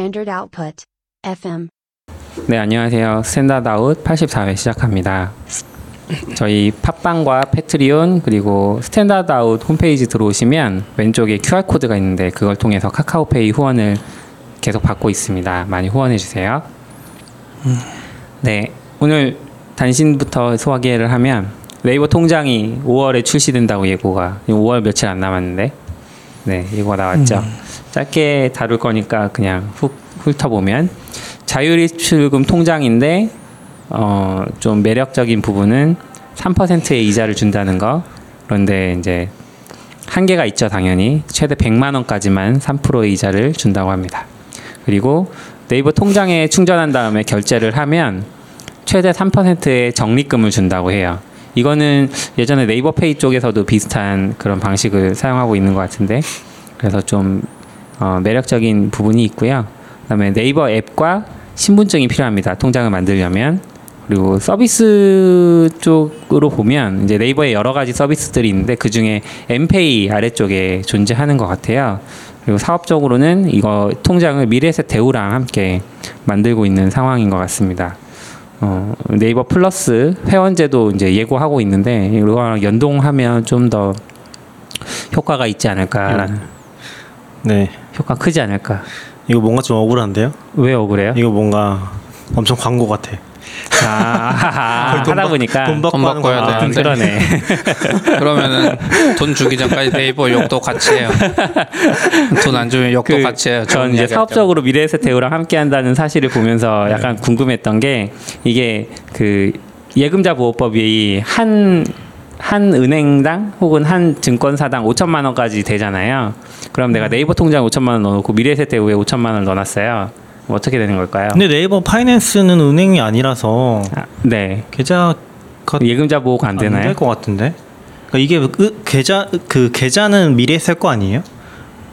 Standard Output. FM. 네, 안녕하세요. Standard Out 84회 시작합니다. 저희 팟빵과 Patreon 그리고 Standard Out 홈페이지 들어오시면 왼쪽에 QR코드가 있는데 그걸 통해서 카카오페이 후원을 계속 받고 있습니다. 많이 후원해 주세요. 네, 오늘 단신부터 소개를 하면 네이버 통장이 5월에 출시된다고 예고가 5월 며칠 안 남았는데 네 예고가 나왔죠. 짧게 다룰 거니까 그냥 훅 훑어보면 자율입출금 통장인데 어, 좀 매력적인 부분은 3%의 이자를 준다는 거. 그런데 이제 한계가 있죠, 당연히. 최대 100만 원까지만 3%의 이자를 준다고 합니다. 그리고 네이버 통장에 충전한 다음에 결제를 하면 최대 3%의 적립금을 준다고 해요. 이거는 예전에 네이버 페이 쪽에서도 비슷한 그런 방식을 사용하고 있는 것 같은데 그래서 좀 어, 매력적인 부분이 있고요. 그다음에 네이버 앱과 신분증이 필요합니다. 통장을 만들려면 그리고 서비스 쪽으로 보면 이제 네이버에 여러 가지 서비스들이 있는데 그 중에 엠페이 아래쪽에 존재하는 것 같아요. 그리고 사업적으로는 이거 통장을 미래에셋 대우랑 함께 만들고 있는 상황인 것 같습니다. 어, 네이버 플러스 회원제도 이제 예고하고 있는데 이거랑 연동하면 좀 더 효과가 있지 않을까라는 네. 효과 크지 않을까. 이거 뭔가 좀 억울한데요? 왜 억울해요? 이거 뭔가 엄청 광고 같아. 아, 돈 하다 받- 보니까 돈 받고 돈 하는 받고 해야 거야. 아, 되는데. 그러네. 그러면은 돈 주기 전까지 네이버 욕도 같이 해요. 돈 안 주면 욕도 그, 같이 해요. 전 이제 사업적으로 미래에셋 대우랑 함께 한다는 사실을 보면서 네. 약간 궁금했던 게 이게 그 예금자 보호법이 한 한 은행당 혹은 한 증권사당 5천만 원까지 되잖아요. 그럼 음. 내가 네이버 통장 5천만 원 넣어놓고 미래에셋 대우에 5천만 원을 넣어놨어요. 뭐 어떻게 되는 걸까요? 근데 네이버 파이낸스는 은행이 아니라서 아, 네. 계좌가 예금자 보호가 안 되나요? 안될 것 같은데. 그러니까 이게 으, 계좌 그 계좌는 미래에셋 거 아니에요?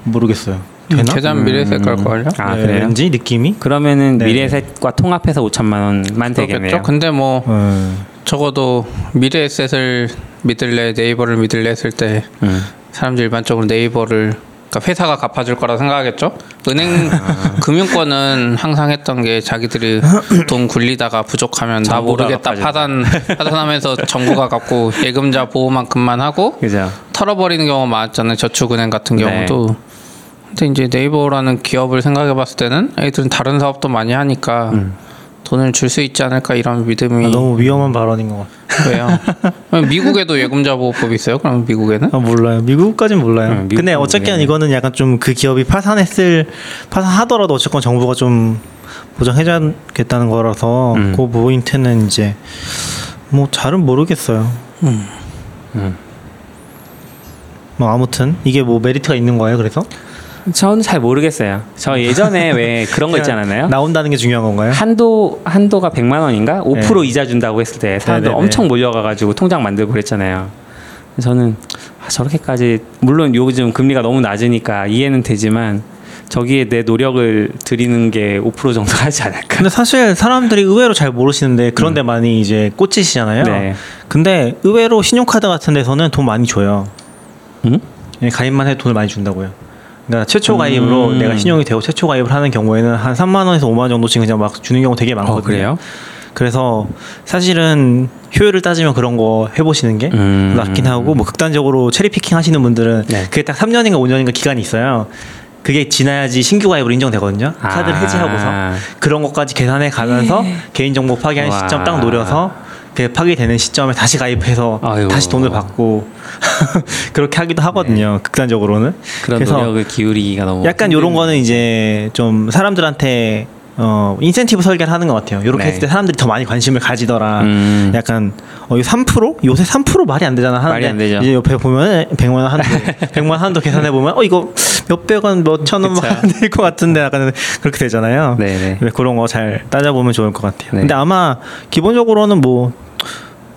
모르겠어요. 되나? 때. 계좌는 미래에셋 걸 걸요? 아 네, 그래요? 왠지 느낌이? 그러면은 네. 미래에셋과 통합해서 5천만 원만 되겠네요. 그렇겠죠. 근데 뭐 음. 적어도 미래에셋을 믿을래 네이버를 믿을래 했을 때 음. 사람들이 일반적으로 네이버를 그러니까 회사가 갚아줄 거라 생각하겠죠. 은행 금융권은 항상 했던 게 자기들이 돈 굴리다가 부족하면 나 모르겠다. 파산 파산하면서 정부가 갚고 예금자 보호만큼만 하고 그죠? 털어버리는 경우가 많았잖아요. 저축은행 같은 네. 경우도. 근데 이제 네이버라는 기업을 생각해 봤을 때는 애들은 다른 사업도 많이 하니까 음. 돈을 줄 수 있지 않을까 이런 믿음이 아, 너무 위험한 발언인 것 같아. 왜요? 미국에도 예금자 보호법이 있어요? 그럼 미국에는? 아 몰라요. 미국까진 몰라요. 응, 미국 근데 어쨌든 모르겠네. 이거는 약간 좀 그 기업이 파산했을 파산하더라도 어쨌건 정부가 좀 보장해줘야겠다는 거라서 음. 그 포인트는 이제 뭐 잘은 모르겠어요. 음. 뭐 아무튼 이게 뭐 메리트가 있는 거예요. 그래서 저는 잘 모르겠어요. 저 예전에 왜 그런 거 있지 않았나요? 나온다는 게 중요한 건가요? 한도 한도가 100만 원인가? 5% 네. 이자 준다고 했을 때 사람들 네네네. 엄청 몰려가 가지고 통장 만들고 그랬잖아요. 저는 아, 저렇게까지 물론 요즘 금리가 너무 낮으니까 이해는 되지만 저기에 내 노력을 들이는 게 5% 정도 하지 않을까? 근데 사실 사람들이 의외로 잘 모르시는데 그런데 많이 이제 꽂히시잖아요. 네. 근데 의외로 신용카드 같은 데서는 돈 많이 줘요. 음? 예, 가입만 해도 돈을 많이 준다고요. 그러니까 최초 가입으로 음. 내가 신용이 되고 최초 가입을 하는 경우에는 한 3만 원에서 5만 원 정도씩 그냥 막 주는 경우 되게 많거든요. 어, 그래요? 그래서 사실은 효율을 따지면 그런 거 해보시는 게 음. 낫긴 하고 뭐 극단적으로 체리 피킹 하시는 분들은 네. 그게 딱 3년인가 5년인가 기간이 있어요. 그게 지나야지 신규 가입으로 인정되거든요. 카드를 아. 해지하고서 그런 것까지 계산해 가면서 네. 개인정보 파기한 와. 시점 딱 노려서 그 파기되는 시점에 다시 가입해서 아유. 다시 돈을 받고 그렇게 하기도 하거든요. 극단적으로는. 네. 그런 그래서 노력을 기울이기가 너무 약간 요런 거는 이제 좀 사람들한테 어 인센티브 설계를 하는 것 같아요. 이렇게 네. 했을 때 사람들이 더 많이 관심을 가지더라. 음. 약간 어, 3% 요새 3% 말이 안 되잖아. 하는데 말이 안 되죠. 이제 옆에 보면 100만 원 한도 100만 원 한도 계산해 보면 어 이거 몇백 원, 몇천 원만 그쵸. 안될것 같은데 약간 그렇게 되잖아요. 네네. 네, 그런 거 잘 따져보면 좋을 것 같아요. 네. 근데 아마 기본적으로는 뭐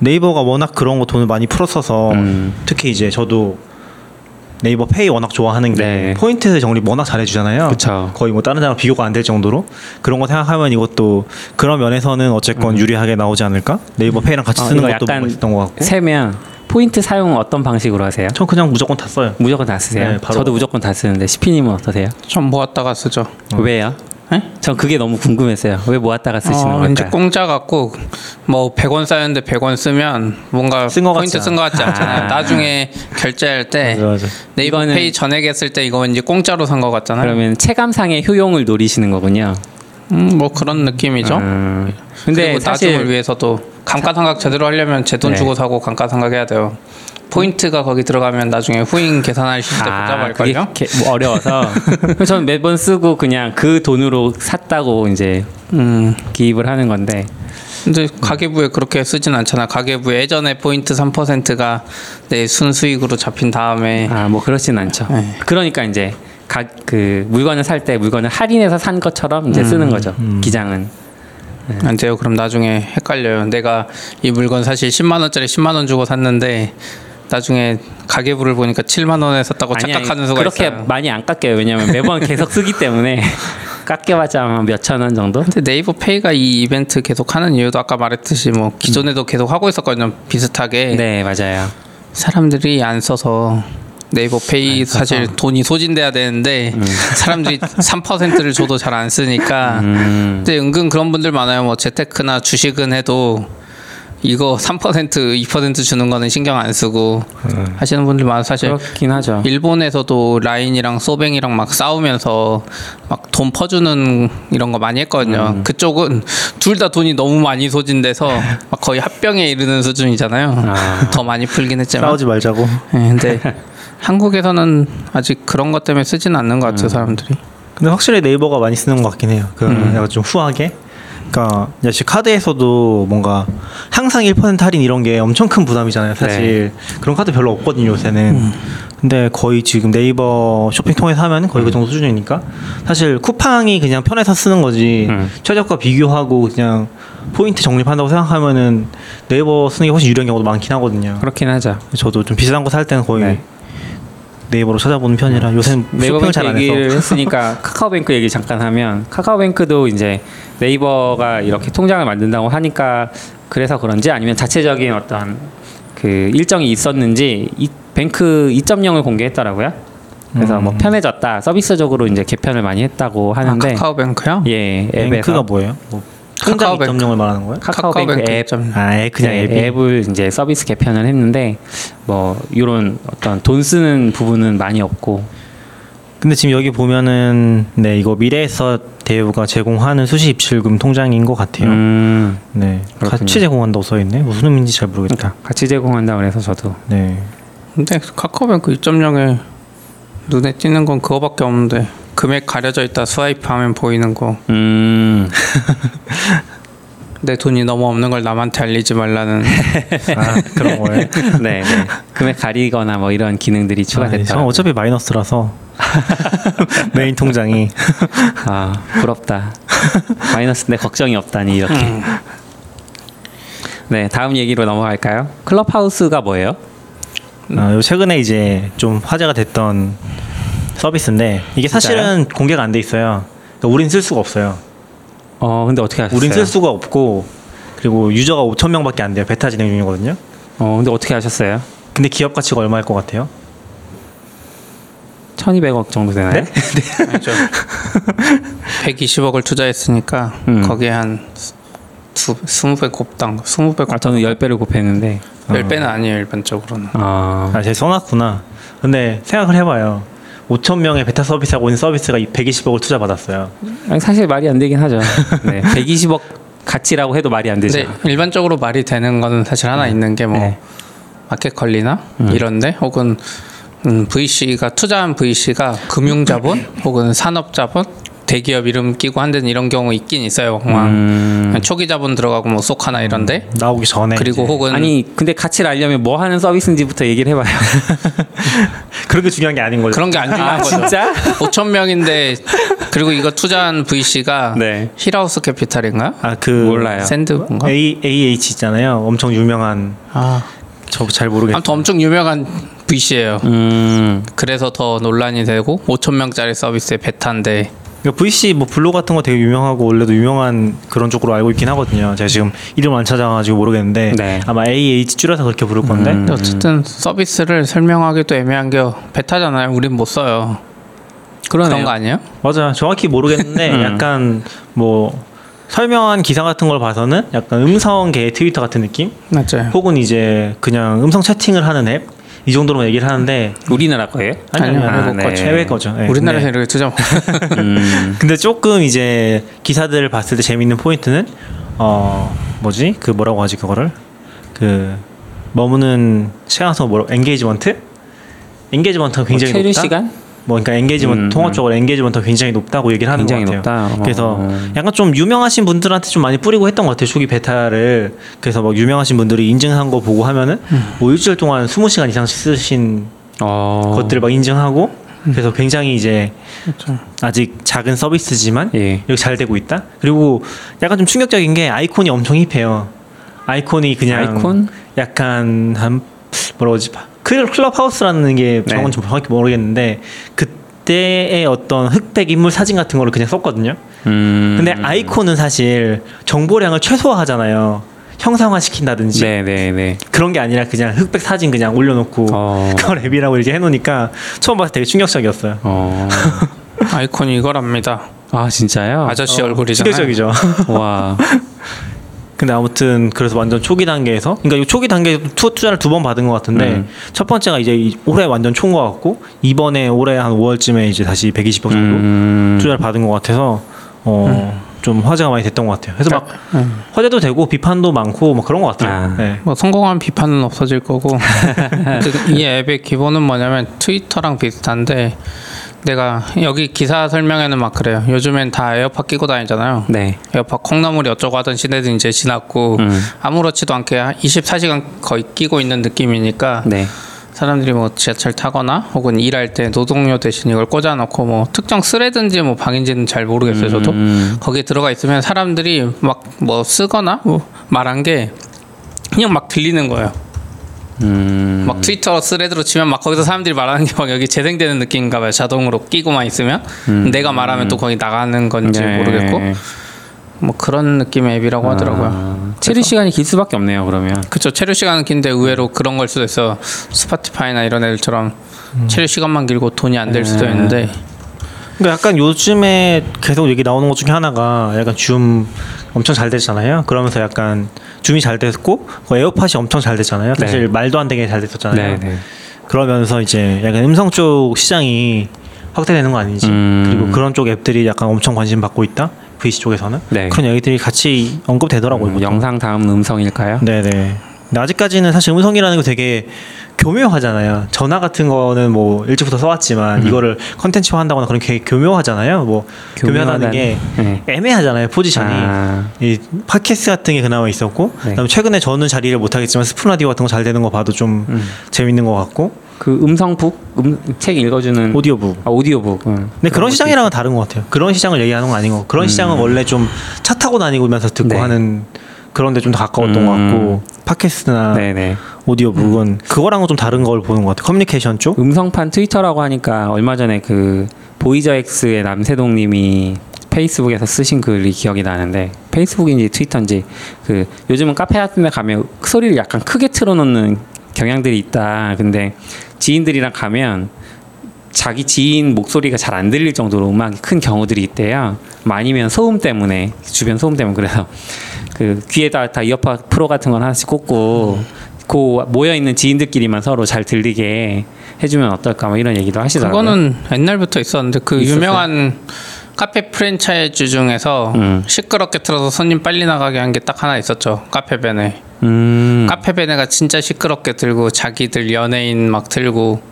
네이버가 워낙 그런 거 돈을 많이 풀었어서 음. 특히 이제 저도 네이버 페이 워낙 좋아하는 게 네. 포인트 적립 워낙 잘해주잖아요. 그쵸. 거의 뭐 다른 데랑 비교가 안 될 정도로 그런 거 생각하면 이것도 그런 면에서는 어쨌건 유리하게 나오지 않을까? 네이버 페이랑 같이 음. 어, 쓰는 것도 약간 있던 것 같고. 세면 포인트 사용 어떤 방식으로 하세요? 전 그냥 무조건 다 써요. 무조건 다 쓰세요? 네. 저도 무조건 다 쓰는데 시피님은 어떠세요? 전 모았다가 쓰죠. 왜요? 네? 전 그게 너무 궁금했어요. 왜 모았다가 쓰시는 어, 이제 걸까요? 공짜 갖고 뭐 100원 쌓였는데 100원 쓰면 뭔가 쓴것 포인트 쓴 것 같지 않잖아요. 아. 나중에 결제할 때 맞아, 맞아. 네이버 이거는- 페이 전액 했을 때 이거 왠지 공짜로 산 것 같잖아요. 그러면 체감상의 효용을 노리시는 거군요. 음, 뭐 그런 느낌이죠. 음, 근데 사실 나중을 위해서도 감가상각 제대로 하려면 제돈 네. 주고 사고 감가상각 해야 돼요. 포인트가 거기 들어가면 나중에 후잉 계산하실 때 아, 복잡할걸요? 그게 게- 뭐 어려워서 저는 매번 쓰고 그냥 그 돈으로 샀다고 이제 음. 기입을 하는 건데 근데 가계부에 그렇게 쓰진 않잖아. 가계부에 예전에 포인트 3%가 내 순수익으로 잡힌 다음에 아 뭐 그렇진 않죠. 네. 그러니까 이제 각 그 물건을 살 때 물건을 할인해서 산 것처럼 이제 쓰는 거죠. 기장은 안 돼요. 그럼 나중에 헷갈려요. 내가 이 물건 사실 10만 원짜리 10만 원 주고 샀는데 나중에 가계부를 보니까 7만 원에 샀다고 아니, 착각하는 아니, 수가 그렇게 있어요. 많이 안 깎여요. 왜냐면 매번 계속 쓰기 때문에 깎여봤자 몇천 원 정도. 근데 네이버 페이가 이 이벤트 계속 하는 이유도 아까 말했듯이 뭐 기존에도 계속 하고 있었거든요. 비슷하게 네 맞아요. 사람들이 안 써서 네이버 페이 사실 돈이 소진돼야 되는데 사람들이 3%를 줘도 잘 안 쓰니까 음, 근데 은근 그런 분들 많아요. 뭐 재테크나 주식은 해도 이거 3% 2% 주는 거는 신경 안 쓰고 하시는 분들 많아 사실 그렇긴 하죠. 일본에서도 라인이랑 소뱅이랑 막 싸우면서 막 돈 퍼주는 이런 거 많이 했거든요. 음. 그쪽은 둘 다 돈이 너무 많이 소진돼서 막 거의 합병에 이르는 수준이잖아요. 아. 더 많이 풀긴 했지만. 싸우지 말자고. 네, 근데 한국에서는 아직 그런 것 때문에 쓰진 않는 것 같아요, 사람들이. 근데 확실히 네이버가 많이 쓰는 것 같긴 해요. 그 음. 약간 좀 후하게. 그러니까 역시 카드에서도 뭔가 항상 1% 할인 이런 게 엄청 큰 부담이잖아요. 사실 그런 카드 별로 없거든요 요새는. 음. 근데 거의 지금 네이버 쇼핑 통해서 하면 거의 그 정도 수준이니까 사실 쿠팡이 그냥 편해서 쓰는 거지 음. 최저가 비교하고 그냥 포인트 적립한다고 생각하면은 네이버 쓰는 게 훨씬 유리한 경우도 많긴 하거든요. 그렇긴 하죠. 저도 좀 비싼 거 살 때는 거의 네. 네이버로 찾아보는 편이라 요새는 쇼핑을 네이버뱅크 잘안 해서 얘기를 했으니까 카카오뱅크 얘기 잠깐 하면 카카오뱅크도 이제 네이버가 이렇게 통장을 만든다고 하니까 그래서 그런지 아니면 자체적인 어떤 그 일정이 있었는지 이 뱅크 2.0을 공개했더라고요. 그래서 음. 뭐 편해졌다 서비스적으로 이제 개편을 많이 했다고 아, 하는데 카카오뱅크요? 예 앱에서 뱅크가 뭐예요? 뭐 통장 카카오뱅크. 2.0을 말하는 거예요? 카카오뱅크 카카오뱅크 앱 점- 아, 앱, 그냥 네, 앱이. 앱을 이제 서비스 개편을 했는데 뭐 이런 어떤 돈 쓰는 부분은 많이 없고 근데 지금 여기 보면은 네 이거 미래에서 대우가 제공하는 수시 입출금 통장인 것 같아요. 음, 네, 그렇군요. 같이 제공한다고 써 있네. 무슨 의미인지 잘 모르겠다. 같이 제공한다 그래서 저도 네, 근데 카카오뱅크 2.0에 눈에 띄는 건 그거밖에 없는데 금액 가려져 있다 스와이프하면 보이는 거. 음 내 돈이 너무 없는 걸 남한테 알리지 말라는. 아 그런 거예요. 네, 네. 금액 가리거나 뭐 이런 기능들이 아, 추가됐다. 저는 어차피 마이너스라서 메인 통장이 아 부럽다. 마이너스인데 걱정이 없다니 이렇게. 음. 네, 다음 얘기로 넘어갈까요? 클럽하우스가 뭐예요? 아, 요 최근에 이제 좀 화제가 됐던 서비스인데 이게 사실은 공개가 안 돼 있어요. 그러니까 우린 쓸 수가 없어요. 어, 근데 어떻게 하셨어요? 우린 쓸 수가 없고 그리고 유저가 5천 명밖에 안 돼요. 베타 진행 중이거든요. 어, 근데 어떻게 하셨어요? 근데 기업 가치가 얼마일 것 같아요? 1,200억 정도 되나요? 아니죠. 120억을 투자했으니까 음. 거기에 한 두, 20배 곱당 20배 아, 곱 저는 10배를 곱했는데. 10배는 아니에요 일반적으로는 아, 아, 제가 써놨구나. 근데 생각을 해봐요. 5천 명의 베타 서비스하고 있는 서비스가 120억을 투자 받았어요. 아니, 사실 말이 안 되긴 하죠. 네, 120억 가치라고 해도 말이 안 되죠. 근데 일반적으로 말이 되는 거는 사실 하나 있는 게뭐 네. 마켓 관리나 이런데 혹은 음, VC가 투자한 VC가 금융자본 혹은 산업자본 대기업 이름 끼고 한 데는 이런 경우 있긴 있어요. 음, 초기 자본 들어가고 뭐 쏙하나 이런데 나오기 전에 그리고 이제. 혹은 아니 근데 가치를 알려면 뭐 하는 서비스인지부터 얘기를 해봐요. 그런 게 중요한 게 아닌 거죠. 그런 게 안 중요한 아 거죠. 진짜? 5천 명인데 그리고 이거 투자한 VC가 네. Hillhouse Capital인가요? 아그 몰라요. 샌드 뭔가? A AH 있잖아요. 엄청 유명한 아, 저 잘 모르겠어요. 아무튼 엄청 유명한 VC예요. 음, 그래서 더 논란이 되고 5천 명짜리 서비스의 베타인데 그러니까 VC 뭐 블로그 같은 거 되게 유명하고 원래도 유명한 그런 쪽으로 알고 있긴 하거든요. 제가 지금 이름 안 찾아가지고 모르겠는데 네. 아마 AH 줄여서 그렇게 부를 건데 음. 어쨌든 서비스를 설명하기도 애매한 게 베타잖아요. 우린 못 써요. 그러네요. 그런 거 아니에요? 맞아 정확히 모르겠는데 음. 약간 뭐 설명한 기사 같은 걸 봐서는 약간 음성계 트위터 같은 느낌 맞아요. 혹은 이제 그냥 음성 채팅을 하는 앱 이 정도로만 얘기를 하는데 우리나라 거예요? 아니 아니 아니요, 아니 외국 거죠. 해외 거죠 네, 우리나라에서 근데, 이렇게 투자 음. 근데 조금 이제 기사들을 봤을 때 재밌는 포인트는 어 뭐지 그 뭐라고 하지 그거를 그 머무는 시간서 뭐라 engagement engagement가 굉장히 뭐 높다 시간? 뭐 그러니까 engagement 음, 통합 적으로 engagement가 굉장히 높다고 얘기를 하는 굉장히 것 같아요. 높다. 그래서 어. 약간 좀 유명하신 분들한테 좀 많이 뿌리고 했던 것 같아요. 초기 베타를. 그래서 뭐 유명하신 분들이 인증한 거 보고 하면은 뭐 일주일 동안 20시간 이상씩 쓰신 어. 것들을 막 인증하고 그래서 굉장히 이제 아직 작은 서비스지만 예. 여기 잘 되고 있다. 그리고 약간 좀 충격적인 게 아이콘이 엄청 힙해요. 아이콘이 그냥 아이콘? 약간 한 뭐라 그러지? 클- 클럽하우스라는 게 네. 정은 좀 정확히 모르겠는데 그때의 어떤 흑백 인물 사진 같은 거를 그냥 썼거든요. 음. 근데 아이콘은 사실 정보량을 최소화하잖아요. 형상화 시킨다든지 네, 네, 네. 그런 게 아니라 그냥 흑백 사진 그냥 올려놓고 어. 그걸 앱이라고 이렇게 해놓으니까 처음 봤을 때 되게 충격적이었어요. 어. 아이콘이 이거랍니다. 아, 진짜요? 아저씨 얼굴이잖아요. 충격적이죠. 와. 근데 아무튼 그래서 완전 초기 단계에서 그러니까 이 초기 단계 투 투자를 두 번 받은 것 같은데 음. 첫 번째가 이제 이- 올해 완전 총것 같고 이번에 올해 한 5월쯤에 이제 다시 120억 정도 음. 투자를 받은 것 같아서 어. 좀 화제가 많이 됐던 것 같아요. 그래서 막 음. 화제도 되고 비판도 많고 뭐 그런 것 같아요. 아. 네. 뭐 성공한 비판은 없어질 거고 그- 이 앱의 기본은 뭐냐면 트위터랑 비슷한데 내가 여기 기사 설명에는 막 그래요. 요즘엔 다 에어팟 끼고 다니잖아요. 네. 에어팟 콩나물이 어쩌고 하던 시대도 이제 지났고 음. 아무렇지도 않게 24시간 거의 끼고 있는 느낌이니까 네. 사람들이 뭐 지하철 타거나 혹은 일할 때 노동요 대신 이걸 꽂아놓고 뭐 특정 thread든지 뭐 방인지는 잘 모르겠어요 저도 음. 거기에 들어가 있으면 사람들이 막 뭐 쓰거나 뭐 말한 게 그냥 막 들리는 거예요 음. 막 트위터 thread로 치면 막 거기서 사람들이 말하는 게 막 여기 재생되는 느낌인가 봐요 자동으로 끼고만 있으면 내가 말하면 또 거기 나가는 건지 음. 네. 모르겠고 뭐 그런 느낌의 앱이라고 하더라고요 아, 체류 시간이 길 수밖에 없네요, 그러면. 그쵸 체류 시간은 긴데 의외로 그런 걸 수도 있어 Spotify나 이런 애들처럼 체류 시간만 길고 돈이 안 될 수도 네. 있는데 그러니까 약간 요즘에 계속 얘기 나오는 것 중에 하나가 약간 줌 엄청 잘 됐잖아요. 그러면서 약간 줌이 잘 됐고 그 에어팟이 엄청 잘 됐잖아요. 사실 네. 말도 안 되게 잘 됐었잖아요. 네, 네. 그러면서 이제 약간 음성 쪽 시장이 확대되는 거 아닌지 음. 그리고 그런 쪽 앱들이 약간 엄청 관심 받고 있다 VC 쪽에서는 네. 그런 얘기들이 같이 언급되더라고요. 음. 영상 다음 음성일까요? 네네. 근데 아직까지는 사실 음성이라는 게 되게 교묘하잖아요. 전화 같은 거는 뭐 일찍부터 써왔지만 이거를 컨텐츠화 한다거나 그런 게 교묘하잖아요. 뭐 교묘하다는 게 네. 애매하잖아요. 포지션이. 아, 이 팟캐스트 같은 게 그나마 있었고 네. 그다음에 최근에 저는 잘 이해를 못 하겠지만 스푼 라디오 같은 거 잘 되는 거 봐도 좀 음. 재밌는 것 같고 그 음성북 음, 책 읽어주는 오디오북. 아, 오디오북. 응. 근데 그런 것도 시장이랑은 다른 것 같아요. 그런 시장을 얘기하는 건 아닌 거. 그런 시장은 원래 좀 차 타고 다니면서 듣고 네. 하는 그런 데 좀 더 가까웠던 음. 것 같고 팟캐스트나 네네. 오디오북은 그거랑은 좀 다른 걸 보는 것 같아요. 커뮤니케이션 쪽. 음성판 트위터라고 하니까 얼마 전에 그 보이저 X의 남세동님이 페이스북에서 쓰신 글이 기억이 나는데 페이스북인지 트위터인지 그 요즘은 카페 같은 데 가면 소리를 약간 크게 틀어놓는 경향들이 있다. 근데 지인들이랑 가면 자기 지인 목소리가 잘 안 들릴 정도로 음악이 큰 경우들이 있대요. 뭐 아니면 소음 때문에 주변 소음 때문에 그래서 그 귀에다 다 이어팟 프로 같은 건 하나씩 꽂고 그 모여 있는 지인들끼리만 서로 잘 들리게 해주면 어떨까 뭐 이런 얘기도 하시더라고요. 그거는 옛날부터 있었는데 그 있었어요? 유명한 카페 프랜차이즈 중에서 음. 시끄럽게 틀어서 손님 빨리 나가게 한 게 딱 하나 있었죠 카페베네 음, 카페베네가 진짜 시끄럽게 들고 자기들 연예인 막 들고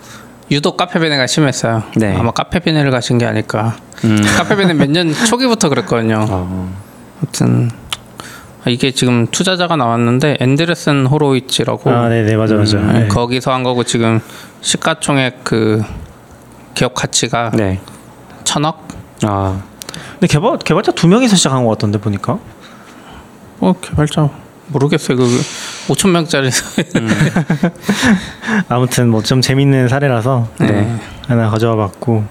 유독 카페 베네가 심했어요 네. 아마 카페 베네를 가신 게 아닐까 음. 카페 베네 몇 년 초기부터 그랬거든요 어, 아무튼 이게 지금 투자자가 나왔는데 앤데르슨 호로이치라고 아, 네네 맞아 맞아. 음, 네. 거기서 한 거고 지금 시가총액 그 기업 가치가 네. 천억? 아, 근데 개발 개발자 두 명이서 시작한 것 같던데 보니까. 어 개발자 모르겠어요. 그 5천 명짜리 아무튼 뭐 좀 재밌는 사례라서 네. 하나 가져와 봤고.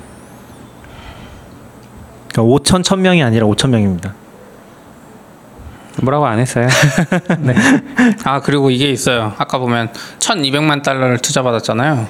그러니까 5천 천 명이 아니라 5천 명입니다. 뭐라고 안 했어요. 아 그리고 이게 있어요. 아까 보면 1,200만 달러를 투자 받았잖아요.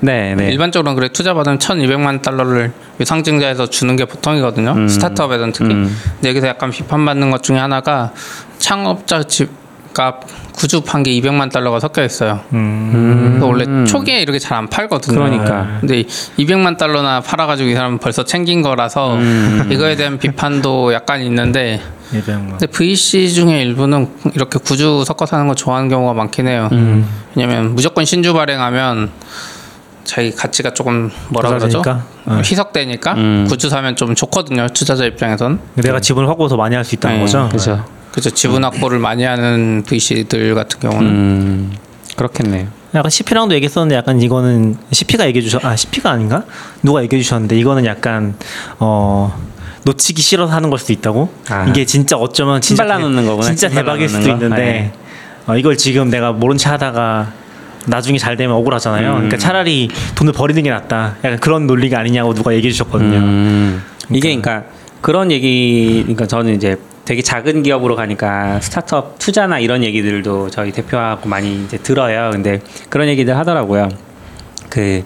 네, 네. 일반적으로는 그래 투자 받으면 1,200만 달러를 유상증자에서 주는 게 보통이거든요. 스타트업에서는 특히. 음. 근데 여기서 약간 비판받는 것 중에 하나가 창업자 집 값 구주 판 게 200만 달러가 섞여 있어요. 음. 원래 초기에 이렇게 잘 안 팔거든요. 그러니까. 근데 200만 달러나 팔아가지고 이 사람은 벌써 챙긴 거라서 음. 이거에 대한 비판도 약간 있는데 예배한 거. 근데 VC 중에 일부는 이렇게 구주 섞어 사는 거 좋아하는 경우가 많긴 해요. 음. 왜냐면 무조건 신주 발행하면 자기 가치가 조금 뭐라 그러죠? 어. 희석되니까 음. 구주 사면 좀 좋거든요. 투자자 입장에선. 내가 지분을 확보 더 많이 할 수 있다는 네, 거죠. 그죠. 그죠. 지분 확보를 많이 하는 VC들 같은 경우는 음, 그렇겠네요. 약간 CP랑도 얘기했었는데 약간 이거는 CP가 얘기해 주셨 아 CP가 아닌가 누가 얘기해 주셨는데 이거는 약간 어 놓치기 싫어서 하는 걸 수도 있다고 아. 이게 진짜 어쩌면 진짜 신발라 놓는 거구나. 진짜 대박일 수도 거? 있는데 네. 어, 이걸 지금 내가 모른 체 하다가 나중에 잘 되면 억울하잖아요. 음. 그러니까 차라리 돈을 버리는 게 낫다. 약간 그런 논리가 아니냐고 누가 얘기해 주셨거든요. 음, 이게 그러니까 그런 얘기, 그러니까 저는 이제 되게 작은 기업으로 가니까 스타트업 투자나 이런 얘기들도 저희 대표하고 많이 이제 들어요. 근데 그런 얘기들 하더라고요. 그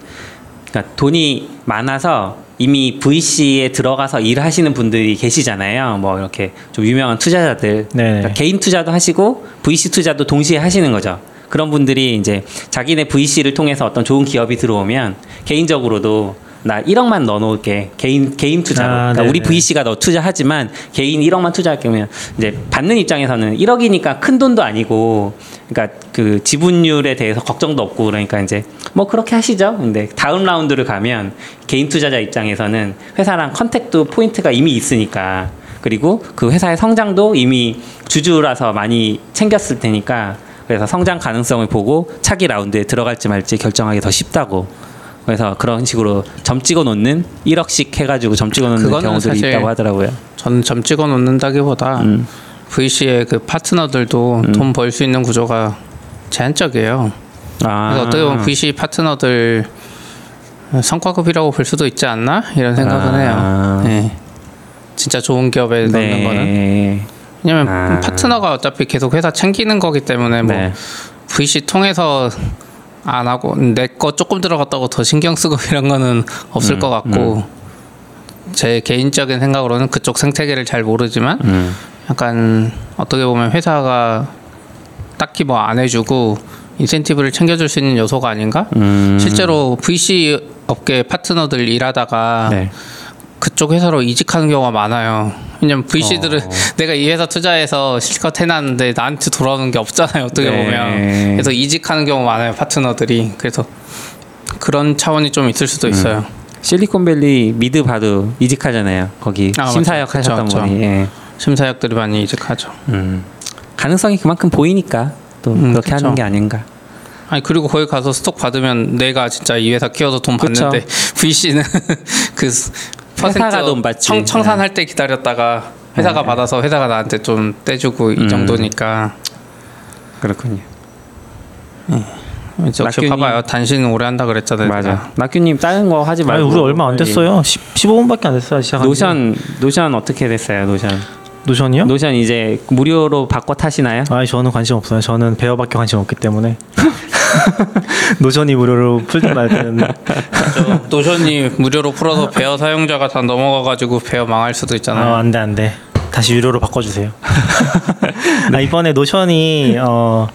그러니까 돈이 많아서 이미 VC에 들어가서 일하시는 분들이 계시잖아요. 뭐 이렇게 좀 유명한 투자자들, 네. 그러니까 개인 투자도 하시고 VC 투자도 동시에 하시는 거죠. 그런 분들이 이제 자기네 VC를 통해서 어떤 좋은 기업이 들어오면 개인적으로도 나 1억만 넣어놓을게 개인 개인 투자로 아, 그러니까 네네. 우리 VC가 너 투자하지만 개인 1억만 투자할 경우면 이제 받는 입장에서는 1억이니까 큰 돈도 아니고 그러니까 그 지분율에 대해서 걱정도 없고 그러니까 이제 뭐 그렇게 하시죠. 근데 다음 라운드를 가면 개인 투자자 입장에서는 회사랑 contact도 포인트가 이미 있으니까 그리고 그 회사의 성장도 이미 주주라서 많이 챙겼을 테니까 그래서 성장 가능성을 보고 차기 라운드에 들어갈지 말지 결정하기 더 쉽다고. 그래서 그런 식으로 점 찍어 놓는 1억씩 해가지고 점 찍어 놓는 그거는 경우들이 사실 있다고 하더라고요. 저는 점 찍어 놓는다기보다 음. VC의 그 파트너들도 돈벌 수 있는 구조가 제한적이에요. 아, 그래서 어떻게 보면 VC 파트너들 성과급이라고 볼 수도 있지 않나 이런 생각은 아. 해요. 네. 진짜 좋은 기업에 넣는 거는 네. 왜냐면 아. 파트너가 어차피 계속 회사 챙기는 거기 때문에 뭐 네. VC 통해서 안 하고 내 거 조금 들어갔다고 더 신경 쓰고 이런 거는 없을 음, 것 같고 제 개인적인 생각으로는 그쪽 생태계를 잘 모르지만 음. 약간 어떻게 보면 회사가 딱히 뭐 안 해주고 인센티브를 챙겨줄 수 있는 요소가 아닌가? 음. 실제로 VC 업계 파트너들 일하다가 네. 그쪽 회사로 이직하는 경우가 많아요. 왜냐면 VC들은 어. 내가 이 회사 투자해서 실컷 해놨는데 나한테 돌아오는 게 없잖아요. 어떻게 네. 보면. 그래서 이직하는 경우 많아요. 파트너들이. 그래서 그런 차원이 좀 있을 수도 있어요. 실리콘밸리 미드 바도 이직하잖아요. 거기 아, 심사역 맞죠. 하셨던 그쵸, 분이. 예. 심사역들이 많이 이직하죠. 음. 가능성이 그만큼 보이니까 또 음, 그렇게 그쵸. 하는 게 아닌가. 아니 그리고 거기 가서 스톡 받으면 내가 진짜 이 회사 키워서 돈 그쵸. 받는데 VC는 그 회사가 돈 받지. 청, 청산할 때 기다렸다가 회사가 네. 받아서 회사가 나한테 좀 떼주고 이 음. 정도니까 그렇군요. 역시 낙균이- 봐봐요 단신 오래 한다 그랬잖아요 맞아. 낙규님 다른 거 하지 아니 말고. 우리 얼마 안. 됐어요. 10, 15분밖에 안 됐어요. 시작한 지. Notion Notion 어떻게 됐어요? Notion. Notion이요? Notion 이제 무료로 바꿔 타시나요? 아니 저는 관심 없어요. 저는 Bear밖에 관심 없기 때문에 Notion이 무료로 풀든 말든 저 Notion이 무료로 풀어서 Bear 사용자가 다 넘어가가지고 Bear 망할 수도 있잖아요. 아, 안돼 안돼. 다시 유료로 바꿔주세요. 아, 이번에 Notion이 어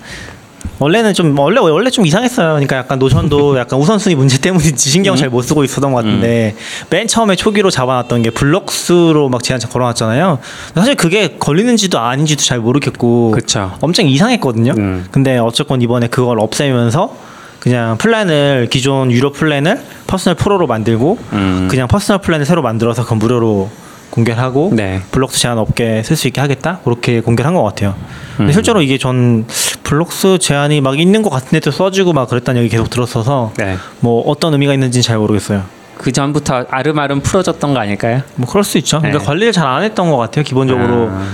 원래는 좀 원래 원래 좀 이상했어요. 그러니까 약간 Notion도 약간 우선순위 문제 때문인지 신경 잘 못 쓰고 있었던 것 같은데 맨 처음에 초기로 잡아놨던 게 블록수로 막 제한 걸어놨잖아요. 사실 그게 걸리는지도 아닌지도 잘 모르겠고 그쵸. 엄청 이상했거든요. 음. 근데 어쨌건 이번에 그걸 없애면서 그냥 플랜을 기존 유료 플랜을 Personal Pro로 만들고 음. 그냥 Personal 플랜을 새로 만들어서 그 무료로 공개하고 네. 블록 수 제한 없게 쓸 수 있게 하겠다 그렇게 공개를 한 것 같아요. 근데 음. 실제로 이게 전 블록 수 제한이 막 있는 것 같은데도 써주고 막 그랬다는 얘기 계속 들었어서 네. 뭐 어떤 의미가 있는지는 잘 모르겠어요. 그 전부터 알음알음 풀어졌던 거 아닐까요? 뭐 그럴 수 있죠. 그러니까 네. 관리를 잘 안 했던 것 같아요. 기본적으로 아,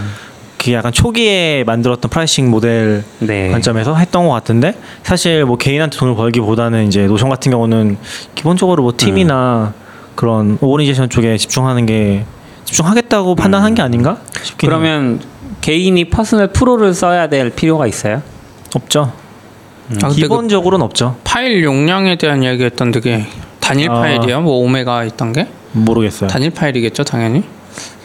그 약간 초기에 만들었던 pricing 모델 네. 관점에서 했던 것 같은데 사실 뭐 개인한테 돈을 벌기보다는 이제 Notion 같은 경우는 기본적으로 뭐 팀이나 그런 오거니제이션 쪽에 집중하는 게 집중하겠다고 판단한 게 아닌가 싶긴 해요. 그러면 개인이 퍼스널 프로를 써야 될 필요가 있어요? 없죠. 아, 근데 그 기본적으로는 없죠. 파일 용량에 대한 이야기했던 되게 단일 아. 파일이에요. 뭐 오메가 있던 게 모르겠어요. 단일 파일이겠죠, 당연히.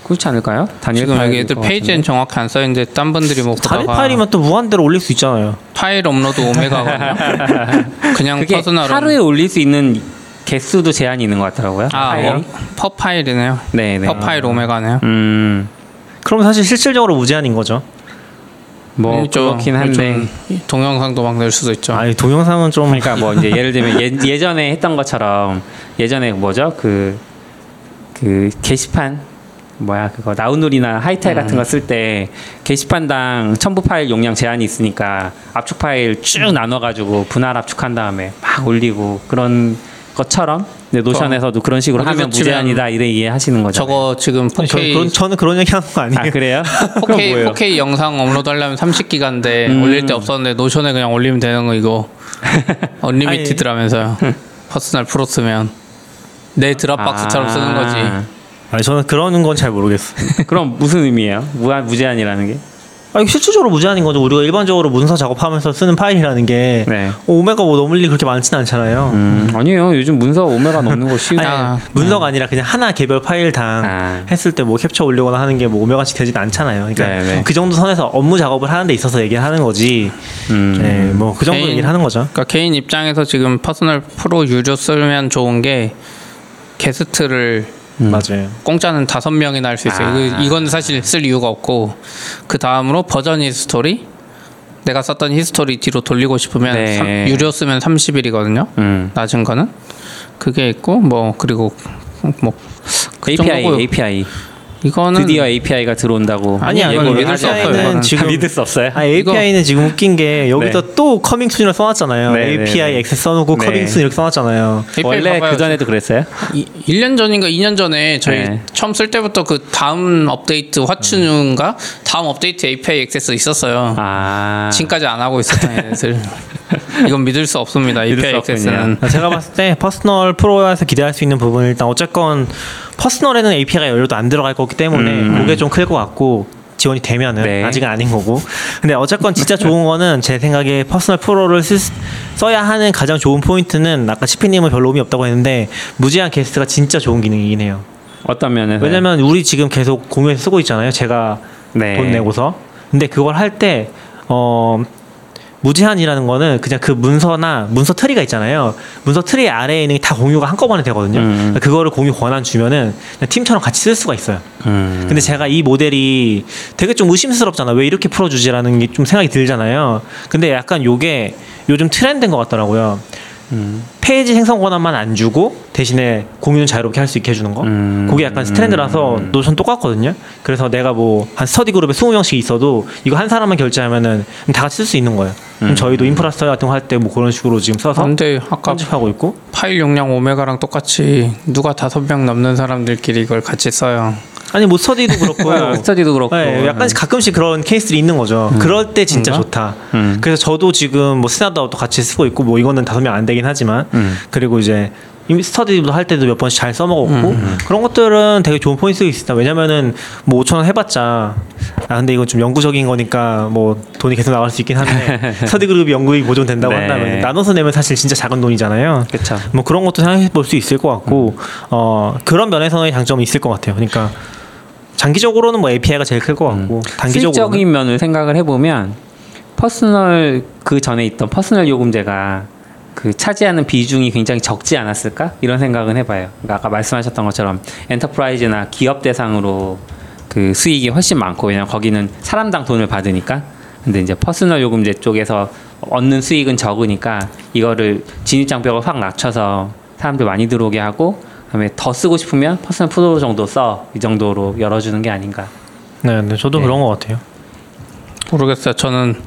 그렇지 않을까요? 단일 지금 여기 파일일 애들 것 페이지엔 같은데. 정확히 안 써있는데 딴 분들이 뭐 단일 보다가 파일이면 또 무한대로 올릴 수 있잖아요. 파일 업로드 오메가거든요. 그냥 그게 Personal은 하루에 올릴 수 있는 개수도 제한이 있는 것 같더라고요. 아, 파일이. 어, per 파일이네요. 네, 네. per 파일 오 메가네요. 음, 그럼 사실 실질적으로 무제한인 거죠. 뭐 좀- 그렇긴 한데. 좀 동영상도 막 낼 수도 있죠. 아니 동영상은 좀 그러니까 뭐 이제 예를 들면 예, 예전에 했던 것처럼 예전에 뭐죠 그 그 게시판 뭐야 그거 나우누리나 하이텔 같은 거 쓸 때 게시판당 첨부 파일 용량 제한이 있으니까 압축 파일 쭉 나눠가지고 분할 압축한 다음에 막 올리고 그런 것처럼 근데 Notion에서도 그런 식으로 하면 무제한이다 이래 이해하시는 거죠. 저거 지금 아니, 저, 4K 그런, 저는 그런 얘기 하는 거 아니에요. 아 그래요? 그럼 4K, 뭐예요? 4K 영상 업로드 하려면 30기가인데 음. 올릴 데 없었는데 Notion에 그냥 올리면 되는 거 이거 unlimited라면서요. Personal Pro 쓰면 내 Dropbox처럼 쓰는 거지. 아, 아니 저는 그런 건 잘 모르겠어요. 그럼 무슨 의미예요? 무한 무제한이라는 게? 아니 실질적으로 무제한인 거죠. 우리가 일반적으로 문서 작업하면서 쓰는 파일이라는 게 네. 어, 오 메가 뭐 넘을 일 그렇게 많지는 않잖아요. 음, 아니에요. 요즘 문서 오 메가 넘는 거 쉬운. 아니, 아, 문서가 아니라 그냥 하나 개별 파일당 아. 했을 때 뭐 캡처 올리거나 하는 게 뭐 오 메가씩 되진 않잖아요. 그러니까 네, 네. 그 정도 선에서 업무 작업을 하는 데 있어서 얘기를 하는 거지. 음. 네, 뭐 그 정도 개인- 얘기를 하는 거죠. 그러니까 개인 입장에서 지금 Personal Pro 유저 쓰면 좋은 게 게스트를 맞아요. 공짜는 다섯 명이나 할 수 있어요. 아. 이거- 이건 사실 쓸 이유가 없고 그 다음으로 버전 history 내가 썼던 history 뒤로 돌리고 싶으면 네. 삼- 유료 쓰면 30일이거든요. 음. 낮은 거는 그게 있고 뭐 그리고 뭐 그 API, 정도고요. API. 이거는 드디어 API가 아니야, 이건 예고를 믿을 수. 없어요, 이거는. 지금- 믿을 수 없어요. 아 API는 지금 웃긴 게 여기다 네. 또 coming soon이라 써놨잖아요. 네, 네, API 네. 액세스 써놓고 네. coming soon 이렇게 써놨잖아요. 원래. 그 전에도 그랬어요? 이, 1년 전인가 2년 전에 저희 네. 처음 쓸 때부터 그 다음 업데이트 화춘인가 다음 업데이트 API 액세스 있었어요. 아. 지금까지 안 하고 있었던 애들. 이건 믿을 수 없습니다. 믿을 API 수 없군요. 액세스는. 제가 봤을 때 Personal Pro에서 기대할 수 있는 부분은 일단 어쨌건 Personal에는 API가 열려도 안 들어갈 거기 때문에 음. 그게 좀 클 것 같고 지원이 되면은 네. 아직은 아닌 거고 근데 어쨌건 진짜 좋은 거는 제 생각에 Personal Pro를 쓰, 써야 하는 가장 좋은 포인트는 아까 시피님은 별로 의미 없다고 했는데 무제한 게스트가 진짜 좋은 기능이긴 해요 어떤 면에서? 왜냐면 우리 지금 계속 공유해서 쓰고 있잖아요 제가 네. 돈 내고서 근데 그걸 할 때 어 무제한이라는 거는 그냥 그 문서나 문서 트리가 있잖아요. 문서 트리 아래에 있는 게 다 공유가 한꺼번에 되거든요. 음. 그러니까 그거를 공유 권한 주면은 그냥 팀처럼 같이 쓸 수가 있어요. 음. 근데 제가 이 모델이 되게 좀 의심스럽잖아. 왜 이렇게 풀어주지라는 게 좀 생각이 들잖아요. 근데 약간 요게 요즘 트렌드인 것 같더라고요. 음. 페이지 생성 권한만 안 주고 대신에 공유는 자유롭게 할 수 있게 해주는 거. 음. 그게 약간 트렌드라서 음. Notion 똑같거든요. 그래서 내가 뭐 한 스터디 그룹에 20명씩 있어도 이거 한 사람만 결제하면은 다 같이 쓸 수 있는 거예요. 그럼 음. 저희도 인프라 스터 같은 거 할 때 뭐 그런 식으로 지금 써서 근데 아까 편집하고 있고. 파일 용량 오 메가랑 똑같이 누가 다섯 명 넘는 사람들끼리 이걸 같이 써요. 아니 뭐 스터디도 그렇고. 어, 스터디도 그렇고. 네, 약간 가끔씩 그런 케이스들이 있는 거죠. 그럴 때 진짜 뭔가? 좋다. 음. 그래서 저도 지금 뭐 스나다우도 같이 쓰고 있고 뭐 이거는 다섯 명 안 되긴 하지만 음. 그리고 이제 이미 스터디도 할 때도 몇 번씩 잘 써먹었고 음, 그런 것들은 되게 좋은 포인트가 있습니다. 왜냐면은 뭐 5천 원 해봤자 아 근데 이건 좀 영구적인 거니까 뭐 돈이 계속 나갈 수 있긴 한데 스터디 그룹이 연구비 보존된다고 네. 한다면 나눠서 내면 사실 진짜 작은 돈이잖아요. 그렇죠. 뭐 그런 것도 생각해 볼 수 있을 것 같고 어 그런 면에서의 장점이 있을 것 같아요. 그러니까 장기적으로는 뭐 API가 제일 클 것 같고 단기적으로는 실적인 면을 생각을 해보면 personal 그 전에 있던 personal 요금제가 그 차지하는 비중이 굉장히 적지 않았을까 이런 생각은 해봐요. 그러니까 아까 말씀하셨던 것처럼 enterprise나 기업 대상으로 그 수익이 훨씬 많고 왜냐면 거기는 사람당 돈을 받으니까. 근데 이제 personal 요금제 쪽에서 얻는 수익은 적으니까 이거를 진입 장벽을 확 낮춰서 사람들 많이 들어오게 하고 그다음에 더 쓰고 싶으면 personal pro 정도 써 이 정도로 열어주는 게 아닌가. 네, 네 저도 네. 그런 것 같아요. 모르겠어요. 저는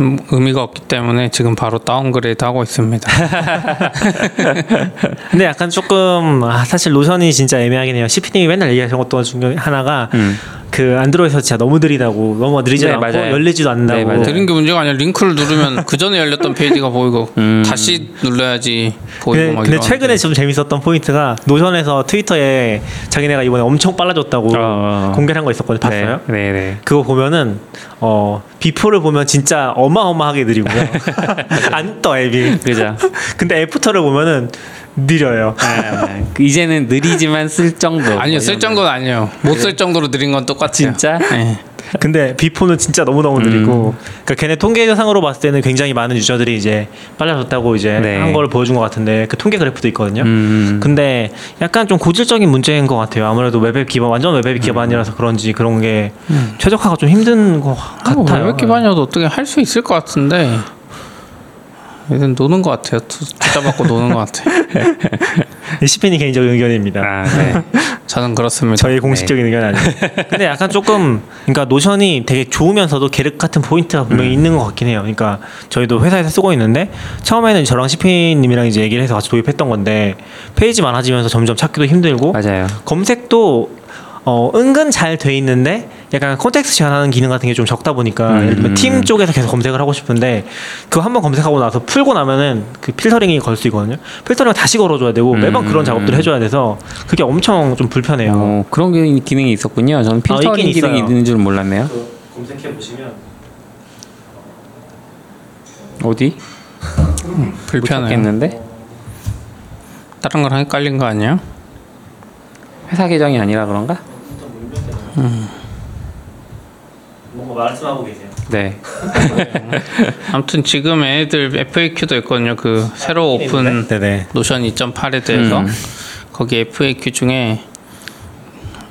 음, 의미가 없기 때문에 지금 바로 downgrade 하고 있습니다. 근데 약간 조금 아, 사실 Notion이 진짜 애매하긴 해요. CP님이 맨날 얘기하신 것도 중에 하나가 음. 그 안드로이드에서 진짜 너무 느리다고 너무 느리지 네, 않고 맞아요. 열리지도 않는다고. 네, 맞아요. 느린 게 문제가 아니라 링크를 누르면 그 전에 열렸던 페이지가 보이고 음. 다시 눌러야지 보이고 근데, 막 근데. 최근에 좀 재밌었던 포인트가 노션에서 트위터에 자기네가 이번에 엄청 빨라졌다고 어. 공개한 거 있었거든요. 봤어요? 네, 네, 네. 그거 보면은 어 before를 보면 진짜 어마어마하게 느리고요. 안 떠 앱이. 그죠. 근데 after를 보면은 느려요. 아, 그 이제는 느리지만 쓸 정도. 아니요 쓸 정도는 아니에요. 못 쓸 정도로 느린 건 똑같아요. 진짜? 네. 근데 before는 진짜 너무 너무 느리고, 그러니까 걔네 통계상으로 봤을 때는 굉장히 많은 user들이 이제 빨라졌다고 이제 네. 한걸 보여준 것 같은데 그 통계 그래프도 있거든요. 음. 근데 약간 좀 고질적인 문제인 것 같아요. 아무래도 web app 기반 완전 web app 기반이라서 그런지 그런 게 최적화가 좀 힘든 것뭐 같아요. 웹 기반이어도 어떻게 할 수 있을 것 같은데 얘는 노는 것 같아요. 투- 투자 받고 노는 것 같아요. 시팬이 개인적인 의견입니다. 아, 네. 저는 그렇습니다. 저희 공식적인 의견 아니에요. 근데 약간 조금 그러니까 Notion이 되게 좋으면서도 계륵 같은 포인트가 분명히 있는 것 같긴 해요. 그러니까 저희도 회사에서 쓰고 있는데 처음에는 저랑 CP님이랑 이제 얘기를 해서 같이 도입했던 건데 페이지 많아지면서 점점 찾기도 힘들고 맞아요. 검색도 어 은근 잘 돼 있는데 약간 context 제한하는 기능 같은 게 좀 적다 보니까 음. 예를 들면 팀 쪽에서 계속 검색을 하고 싶은데 그거 한번 검색하고 나서 풀고 나면은 그 필터링이 걸 수 있거든요. 필터링을 다시 걸어줘야 되고 매번 음. 그런 작업들을 해줘야 돼서 그게 엄청 좀 불편해요. 어, 그런 기- 기능이 있었군요. 저는 필터링 아, 있긴 기능이 있어요. 있는 줄 몰랐네요. 검색해 보시면 어디? 불편해요. 찾겠는데 다른 거랑 헷갈린 거 아니에요? 회사 계정이 아니라 그런가? 뭔가 말씀하고 계세요. 네. 아무튼 지금 얘들 FAQ도 있거든요. 그 새로 오픈 네네. Notion 2.8에 대해서 음. 거기 FAQ 중에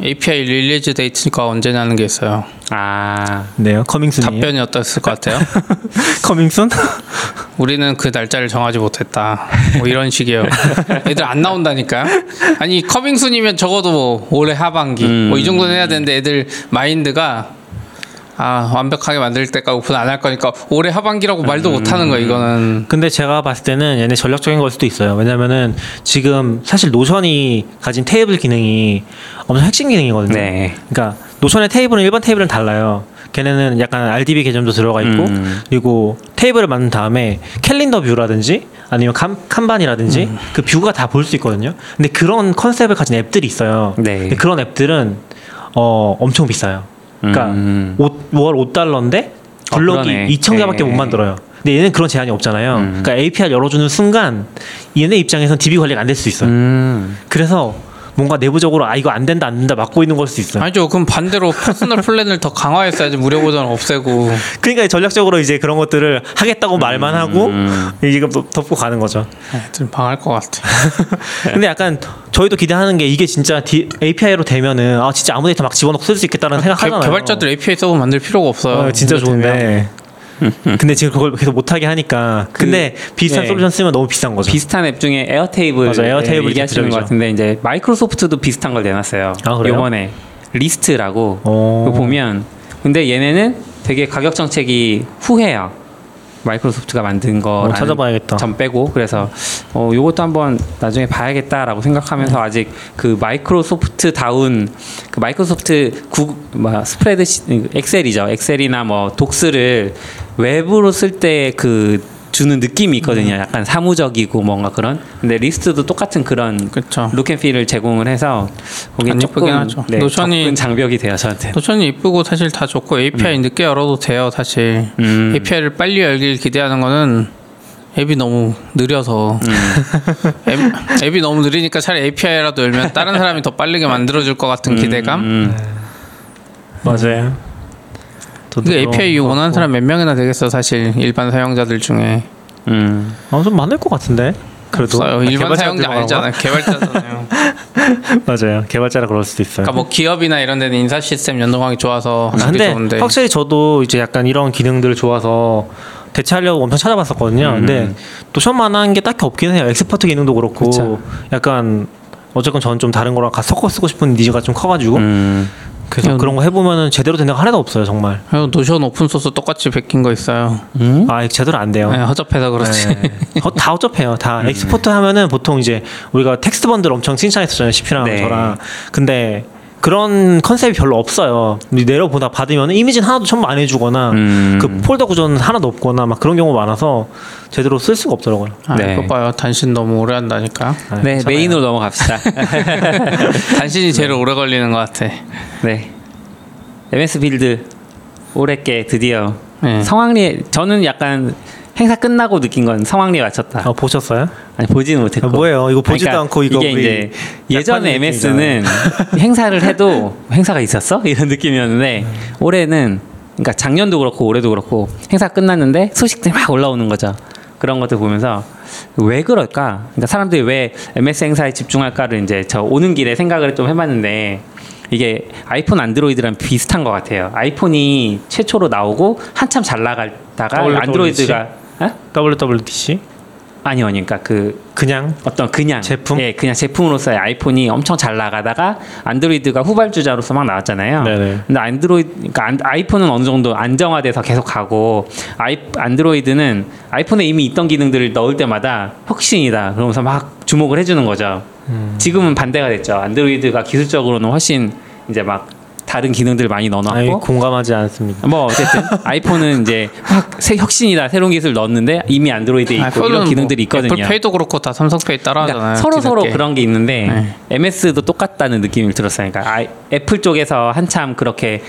API release date가 언제냐는 게 있어요. 아, 네요. coming soon이에요. 답변이 어땠을 것 같아요? coming soon? 우리는 그 날짜를 정하지 못했다. 뭐 이런 식이에요. 얘들 안 나온다니까요. 아니 coming soon이면 적어도 뭐 올해 하반기 음. 뭐이 정도는 해야 되는데 얘들 마인드가 아 완벽하게 만들 때까지 오픈 안 할 거니까 올해 하반기라고 말도 못 하는 거야 이거는. 근데 제가 봤을 때는 얘네 전략적인 걸 수도 있어요. 왜냐면은 지금 사실 Notion이 가진 테이블 기능이 엄청 핵심 기능이거든요. 네. 그러니까 Notion의 테이블은 일반 테이블은 달라요. 걔네는 약간 RDB 개념도 들어가 있고 음. 그리고 테이블을 만든 다음에 calendar view라든지 아니면 칸, kanban이라든지 그 view가 다 볼 수 있거든요. 근데 그런 컨셉을 가진 앱들이 있어요. 네. 그런 앱들은 어 엄청 비싸요. 그러니까 음. 오, 월 5달러인데 어, 블록이 그러네. 2,000개밖에 네. 못 만들어요. 근데 얘는 그런 제한이 없잖아요. 음. 그러니까 API 열어주는 순간 얘네 입장에선 DB 관리가 안 될 수 있어요. 음. 그래서 뭔가 내부적으로 아 이거 안 된다 안 된다 막고 있는 걸수 있어요. 아니죠. 그럼 반대로 personal plan을 더 강화했어야지 무료 버전 없애고. 그러니까 전략적으로 이제 그런 것들을 하겠다고 말만 하고 이거 또 덮고 가는 거죠. 얘들 망할 것 같아. 근데 약간 저희도 기대하는 게 이게 진짜 D, API로 되면은 아 진짜 아무 데나 막 집어넣고 쓸 수 있겠다는 개, 생각하잖아요. 개발자들 API 서버 만들 필요가 없어요. 어, 진짜 이거 되면. 근데 지금 그걸 계속 못하게 하니까 근데 비슷한 네. 솔루션 쓰면 너무 비싼 거죠. 비슷한 앱 중에 Airtable 맞아, Airtable이 얘기하시는 것. 같은데 이제 Microsoft도 비슷한 걸 내놨어요. 아, 그래요? 요번에 Lists라고 오. 그거 보면 근데 얘네는 되게 가격 정책이 후해요. Microsoft가 만든 거 어, 찾아봐야겠다. 점 빼고 그래서 어 요것도 한번 나중에 봐야겠다라고 생각하면서 네. 아직 그 마이크로소프트 다운 그 마이크로소프트 구, 뭐 spread sh, Excel이죠 Excel이나 뭐 Docs를 웹으로 쓸 때 그 주는 느낌이 음. 있거든요 약간 사무적이고 뭔가 그런 근데 Lists도 똑같은 그런 그쵸. look and feel을 제공을 해서 거기 안 조금 예쁘긴 하죠. 네, Notion이- 접근 장벽이 돼요 저한테 노션이 이쁘고 사실 다 좋고 API 늦게 열어도 돼요 사실 음. API를 빨리 열길 기대하는 거는 앱이 너무 느려서 앱, 앱이 너무 느리니까 차라리 API라도 열면 다른 사람이 더 빠르게 만들어줄 것 같은 기대감 음. 맞아요. 그 그런 API 것 원하는. 사람 몇 명이나 되겠어 사실 일반 사용자들 중에 음. 아, 좀 많을 것 같은데. 그래도 없어요 아, 일반 사용자 들어간 아니잖아요 개발자잖아요 거? 맞아요. 개발자라 그럴 수도 있어요. 그러니까 뭐 기업이나 이런 데는 인사 시스템 연동하기 좋아서 아, 근데 좋은데 확실히 저도 이제 약간 이런 기능들 좋아서 대체하려고 엄청 찾아봤었거든요. 음. 근데 Notion만한 게 딱히 없긴 해요. export 기능도 그렇고 그쵸. 약간 어쨌건 저는 좀 다른 거랑 섞어 쓰고 싶은 needs가 좀 커가지고 음. 그래서 그냥- 그런 거 해보면은 제대로 된 데가 하나도 없어요 정말. 그리고 Notion open source 똑같이 베낀 거 있어요 음? 아 제대로 안 돼요. 네, 허접해서 그렇지 네. 어, 다 어차피해요. 다 export 하면은 보통 이제 우리가 TextBundle 엄청 칭찬했었잖아요. CP랑 네. 저랑. 근데 그런 컨셉이 별로 없어요. 내려보다 받으면 이미지는 하나도 첨부 안 해주거나 음. 그 폴더 구조는 하나도 없거나 막 그런 경우가 많아서 제대로 쓸 수가 없더라고요. 아, 네. 이거 봐요. 단신 너무 오래 한다니까. 아, 네, 괜찮아요. 메인으로 넘어갑시다. 단신이 제일 오래 걸리는 것 같아. 네. MS Build 올해께 드디어 네. 성황리에 저는 약간 행사 끝나고 느낀 건 성황리에 맞췄다. 아, 보셨어요? 아니 보지는 못했고. 아, 뭐예요? 이거 보지도 않고 이거 이게 이제 예전에 약간 MS는 행사를 해도 행사가 있었어 이런 느낌이었는데 올해는 그러니까 작년도 그렇고 올해도 그렇고 행사 끝났는데 소식들이 막 올라오는 거죠. 그런 것들 보면서 왜 그럴까? 그러니까 사람들이 왜 MS 행사에 집중할까를 이제 저 오는 길에 생각을 좀 해봤는데 이게 아이폰 안드로이드랑 비슷한 것 같아요. 아이폰이 최초로 나오고 한참 잘 나가다가 WWDC? 안드로이드가 어? WWDC 아니요, 그러니까 그 그냥 어떤 그냥 제품? 예, 그냥 제품으로서의 아이폰이 엄청 잘 나가다가 안드로이드가 후발주자로서 막 나왔잖아요. 네네. 근데 안드로이드 그러니까 안- 아이폰은 어느 정도 안정화돼서 계속 가고 아이 안드로이드는 아이폰에 이미 있던 기능들을 넣을 때마다 혁신이다. 그러면서 막 주목을 해주는 거죠. 음. 지금은 반대가 됐죠. 안드로이드가 기술적으로는 훨씬 이제 막 다른 기능들을 많이 넣어놨고 아니, 공감하지 않습니다. 뭐 어쨌든 아이폰은 이제 막새 혁신이다 새로운 기술 넣었는데 이미 안드로이드에 있고 이런 뭐 기능들이 있거든요. 애플페이도 그렇고 다 삼성페이 따라하잖아요. 그러니까 서로 서로 뒤늦게. 그런 게 있는데 네. MS도 똑같다는 느낌을 들었어요. 그러니까 아이- 애플 쪽에서 한참 그렇게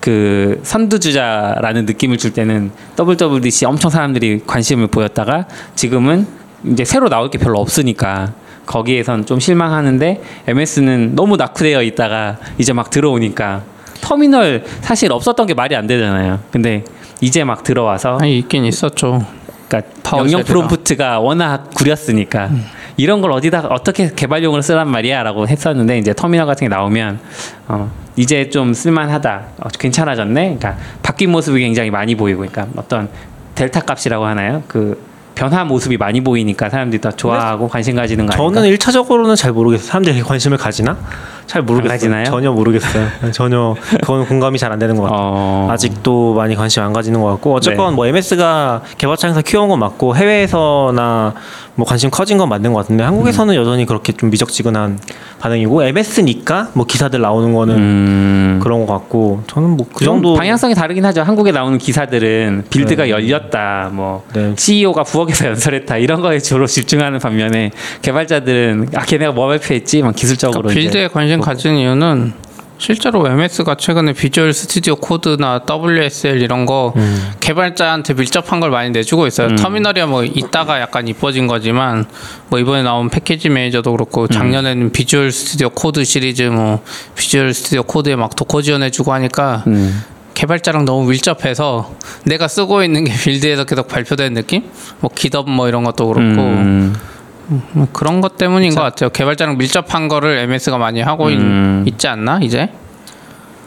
그 선두주자라는 느낌을 줄 때는 WWDC 엄청 사람들이 관심을 보였다가 지금은 이제 새로 나올 게 별로 없으니까 거기에선 좀 실망하는데 MS는 너무 낙후되어 있다가 이제 막 들어오니까 터미널 사실 없었던 게 말이 안 되잖아요. 근데 이제 막 들어와서 아니 있긴 있었죠. 그러니까 쉐드가. 프롬프트가 워낙 구렸으니까 이런 걸 어디다 어떻게 개발용으로 쓰란 말이야라고 했었는데 이제 터미널 같은 게 나오면 어, 이제 좀 쓸만하다 어, 괜찮아졌네 그러니까 바뀐 모습이 굉장히 많이 보이고 그러니까 어떤 델타 값이라고 하나요 그 변화 모습이 많이 보이니까 사람들이 더 좋아하고 관심 가지는 거 아닌가 저는 1차적으로는 잘 모르겠어요. 사람들이 관심을 가지나? 잘 모르겠어요. 가지나요? 전혀 모르겠어요. 전혀 그건 공감이 잘 안 되는 것 같아요. 어, 아직도 많이 관심 안 가지는 것 같고 어쨌건 네. 뭐 MS가 개발창에서 키워온 건 맞고 해외에서나 뭐 관심 커진 건 맞는 것 같은데 한국에서는 음. 여전히 그렇게 좀 미적지근한 반응이고 MS니까 뭐 기사들 나오는 거는 음, 그런 것 같고 저는 뭐그좀 정도 방향성이 다르긴 하죠. 한국에 나오는 기사들은 Build가 네. 열렸다, 뭐 네. CEO가 부엌에서 연설했다 이런 거에 주로 집중하는 반면에 개발자들은 아 걔네가 뭐 발표했지, 막 기술적으로 그러니까 이제 Build에 관심 가진 이유는 실제로 MS가 최근에 Visual Studio Code나 WSL 이런 거 음. 개발자한테 밀접한 걸 많이 내주고 있어요. 터미널이야 뭐 이따가 약간 이뻐진 거지만 뭐 이번에 나온 패키지 매니저도 그렇고 작년에는 Visual Studio Code 시리즈 뭐 Visual Studio Code에 막 Docker 지원해주고 하니까 음, 개발자랑 너무 밀접해서 내가 쓰고 있는 게 Build에서 계속 발표되는 느낌? 뭐 GitHub 뭐 이런 것도 그렇고 음, 뭐 그런 것 때문인 것 같아요. 개발자랑 밀접한 거를 MS가 많이 하고 있- 음. 있 지 않나 이제?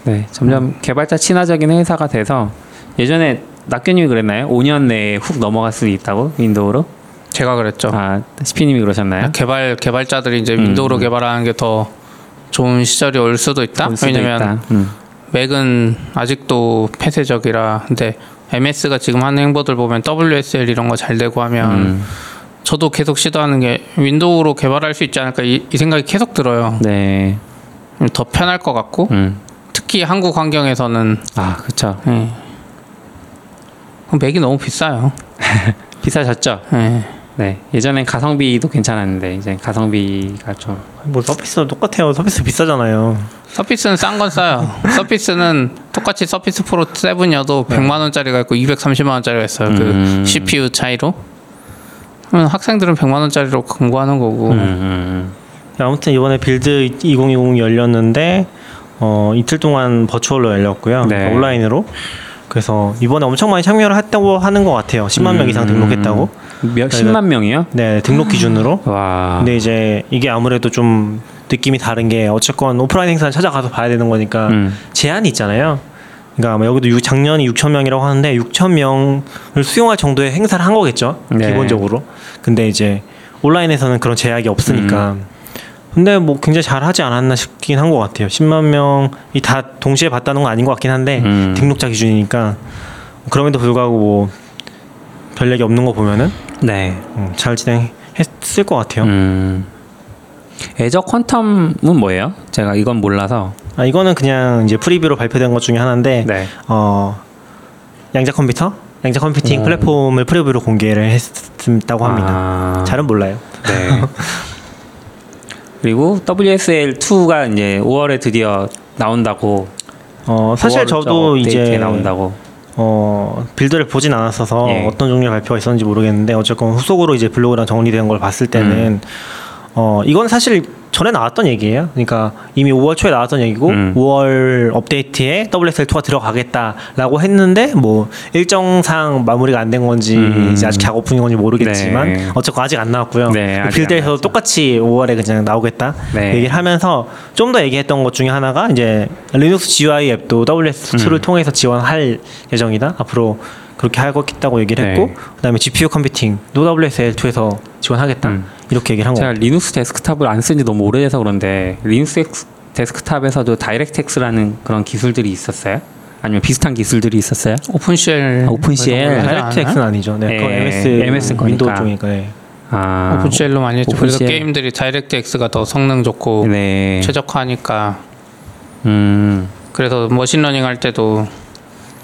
네, 점점 개발자 친화적인 회사가 돼서 예전에 낙교님이 그랬나요? 5년 내에 훅 넘어갈 수도 있다고 윈도우로? 제가 그랬죠. 아, 스피님이 그러셨나요? 개발 개발자들이 이제 음, 윈도우로 개발하는 게 더 좋은 시절이 올 수도 있다. 올 수도 왜냐면 있다. 음. 맥은 아직도 폐쇄적이라. 근데 MS가 지금 하는 행보들 보면 WSL 이런 거 잘 되고 하면 음, 저도 계속 시도하는 게 윈도우로 개발할 수 있지 않을까 이, 이 생각이 계속 들어요. 네, 더 편할 것 같고 음, 특히 한국 환경에서는 아, 그렇죠. 예. 그럼 맥이 너무 비싸요. 비싸졌죠. 예. 네, 예전엔 가성비도 괜찮았는데 이제 가성비가 좀 뭐 Surface도 똑같아요. Surface 비싸잖아요. Surface는 싼 건 싸요. Surface는 똑같이 Surface Pro 7이어도 100만 원짜리가 있고 230만 원짜리가 있어요. 음. 그 CPU 차이로. 그러면 학생들은 100만 원짜리로 공부하는 거고. 음, 음, 아무튼 이번에 Build 2020 열렸는데 어, 이틀 동안 버추얼로 열렸고요. 네. 온라인으로. 그래서 이번에 엄청 많이 참여를 했다고 하는 것 같아요. 10만 명 이상 음. 등록했다고. 몇 10만 명이요? 네, 등록 기준으로. 와. 근데 이제 이게 아무래도 좀 느낌이 다른 게 어쨌건 오프라인 행사는 찾아가서 봐야 되는 거니까 음. 제한이 있잖아요. 그러니까 아마 여기도 유- 작년이 6천 명이라고 하는데 6천 명을 수용할 정도의 행사를 한 거겠죠. 네. 기본적으로. 근데 이제 온라인에서는 그런 제약이 없으니까. 음. 근데 뭐 굉장히 잘 하지 않았나 싶긴 한 것 같아요. 10만 명이 다 동시에 봤다는 건 아닌 것 같긴 한데 음. 등록자 기준이니까 그럼에도 불구하고 뭐 별 얘기 없는 거 보면은 네. 음, 잘 진행했을 것 같아요. 음. Azure Quantum은 뭐예요? 제가 이건 몰라서. 아, 이거는 그냥 이제 preview로 발표된 것 중에 하나인데 네. 어 양자 컴퓨터, 양자 컴퓨팅 오. 플랫폼을 preview로 공개를 했다고 합니다. 아, 잘은 몰라요. 네. 그리고 WSL 2가 이제 5월에 드디어 나온다고. 어 사실 5월 저도 이제 나온다고. 어 빌드를 보진 않았어서 예. 어떤 종류의 발표가 있었는지 모르겠는데 어쨌건 후속으로 이제 블로그랑 정리된 걸 봤을 때는 어 이건 사실 전에 나왔던 얘기예요. 그러니까 이미 5월 초에 나왔던 얘기고 음. 5월 5월 업데이트에 WSL2가 들어가겠다라고 했는데 뭐 일정상 마무리가 안 된 건지 음. 이제 아직 작업 중인 건지 모르겠지만 네. 어쨌건 아직 안 나왔고요. 네, 빌드에서도. 똑같이 5월에 그냥 나오겠다 네. 얘기를 하면서 좀 더 얘기했던 것 중에 하나가 이제 리눅스 GUI 앱도 WSL2를 음. 통해서 지원할 예정이다. 앞으로 그렇게 하겠다고 얘기를 했고 네. 그다음에 GPU 컴퓨팅도 WSL2에서 지원하겠다. 음. 이렇게 얘기를 한 제가 거. 리눅스 데스크탑을 안 쓴 지 너무 오래돼서 그런데 리눅스 데스크탑에서도 DirectX라는 그런 기술들이 있었어요? 아니면 비슷한 기술들이 있었어요? OpenGL 아, OpenGL. X는 아니죠. 네, 예, MS MS 거니까. 윈도우 쪽이니까. 네. 아, OpenGL로 많이 했죠. 그래서 OpenGL. 게임들이 DirectX가 더 성능 좋고 네. 최적화하니까 음. 그래서 machine learning 할 때도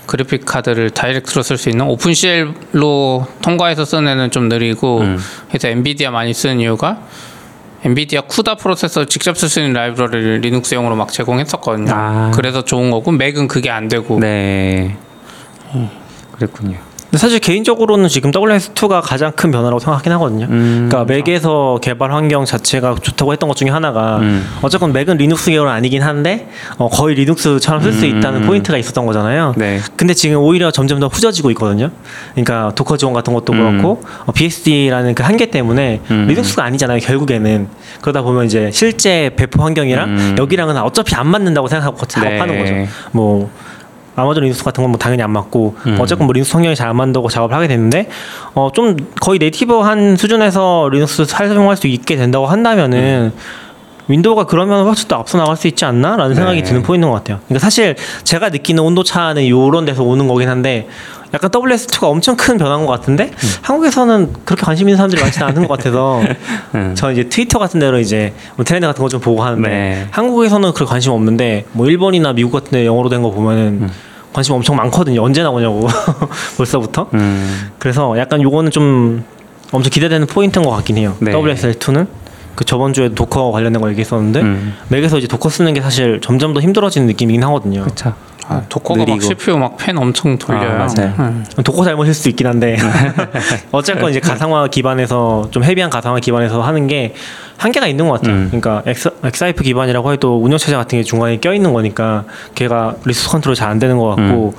그래픽 카드를 direct로 쓸 수 있는 OpenGL로 통과해서 쓰는 애는 좀 느리고 음. 그래서 엔비디아 많이 쓰는 이유가 NVIDIA CUDA 프로세서 직접 쓸 수 있는 library를 리눅스용으로 막 제공했었거든요. 아. 그래서 좋은 거고 맥은 그게 안 되고 네. 그랬군요. 사실 개인적으로는 지금 WSL2가 가장 큰 변화라고 생각하긴 하거든요. 음. 그러니까 맥에서 개발 환경 자체가 좋다고 했던 것 중에 하나가 음. 어쨌건 맥은 리눅스 계열은 아니긴 한데 어, 거의 리눅스처럼 쓸 수 음. 있다는 포인트가 있었던 거잖아요. 네. 근데 지금 오히려 점점 더 후져지고 있거든요. 그러니까 Docker 지원 같은 것도 음. 그렇고 어, BSD라는 그 한계 때문에 음. 리눅스가 아니잖아요. 결국에는 그러다 보면 이제 실제 배포 환경이랑 음. 여기랑은 어차피 안 맞는다고 생각하고 작업하는 네. 거죠. 뭐 아마존 리눅스 같은 건 뭐 당연히 안 맞고 음. 어쨌건 뭐 리눅스 환경이 잘 안 맞는다고 작업을 하게 되는데 어 좀 거의 native한 수준에서 리눅스 사용할 수 있게 된다고 한다면은 윈도우가 그러면 훨씬 더 앞서 나갈 수 있지 않나라는 생각이 네. 드는 포인트인 것 같아요. 그러니까 사실 제가 느끼는 온도 차는 이런 데서 오는 거긴 한데 약간 WSL2가 엄청 큰 변화인 것 같은데 음. 한국에서는 그렇게 관심 있는 사람들이 많지는 않은 것 같아서 음. 저 이제 트위터 같은 데로 이제 뭐 트렌드 같은 거 좀 보고 하는데 네. 한국에서는 그렇게 관심 없는데 뭐 일본이나 미국 같은 데 영어로 된 거 보면은 음. 관심 엄청 많거든요. 언제 나오냐고 벌써부터. 음. 그래서 약간 요거는 좀 엄청 기대되는 포인트인 것 같긴 해요. 네. WSL2는 그 저번 주에 Docker 관련된 거 얘기했었는데 음. 맥에서 이제 Docker 쓰는 게 사실 점점 더 힘들어지는 느낌이긴 하거든요. 그렇죠. 아, 도커가 막 느리고. CPU 막 팬 엄청 돌려요. 아, 맞아요. 음. Docker 잘못일 수도 있긴 한데 어쨌건 이제 가상화 기반에서 좀 heavy한 가상화 기반에서 하는 게 한계가 있는 것 같아요. 음. 그러니까 X, xhyve 기반이라고 해도 운영 체제 같은 게 중간에 껴 있는 거니까 걔가 resource control 잘 안 되는 것 같고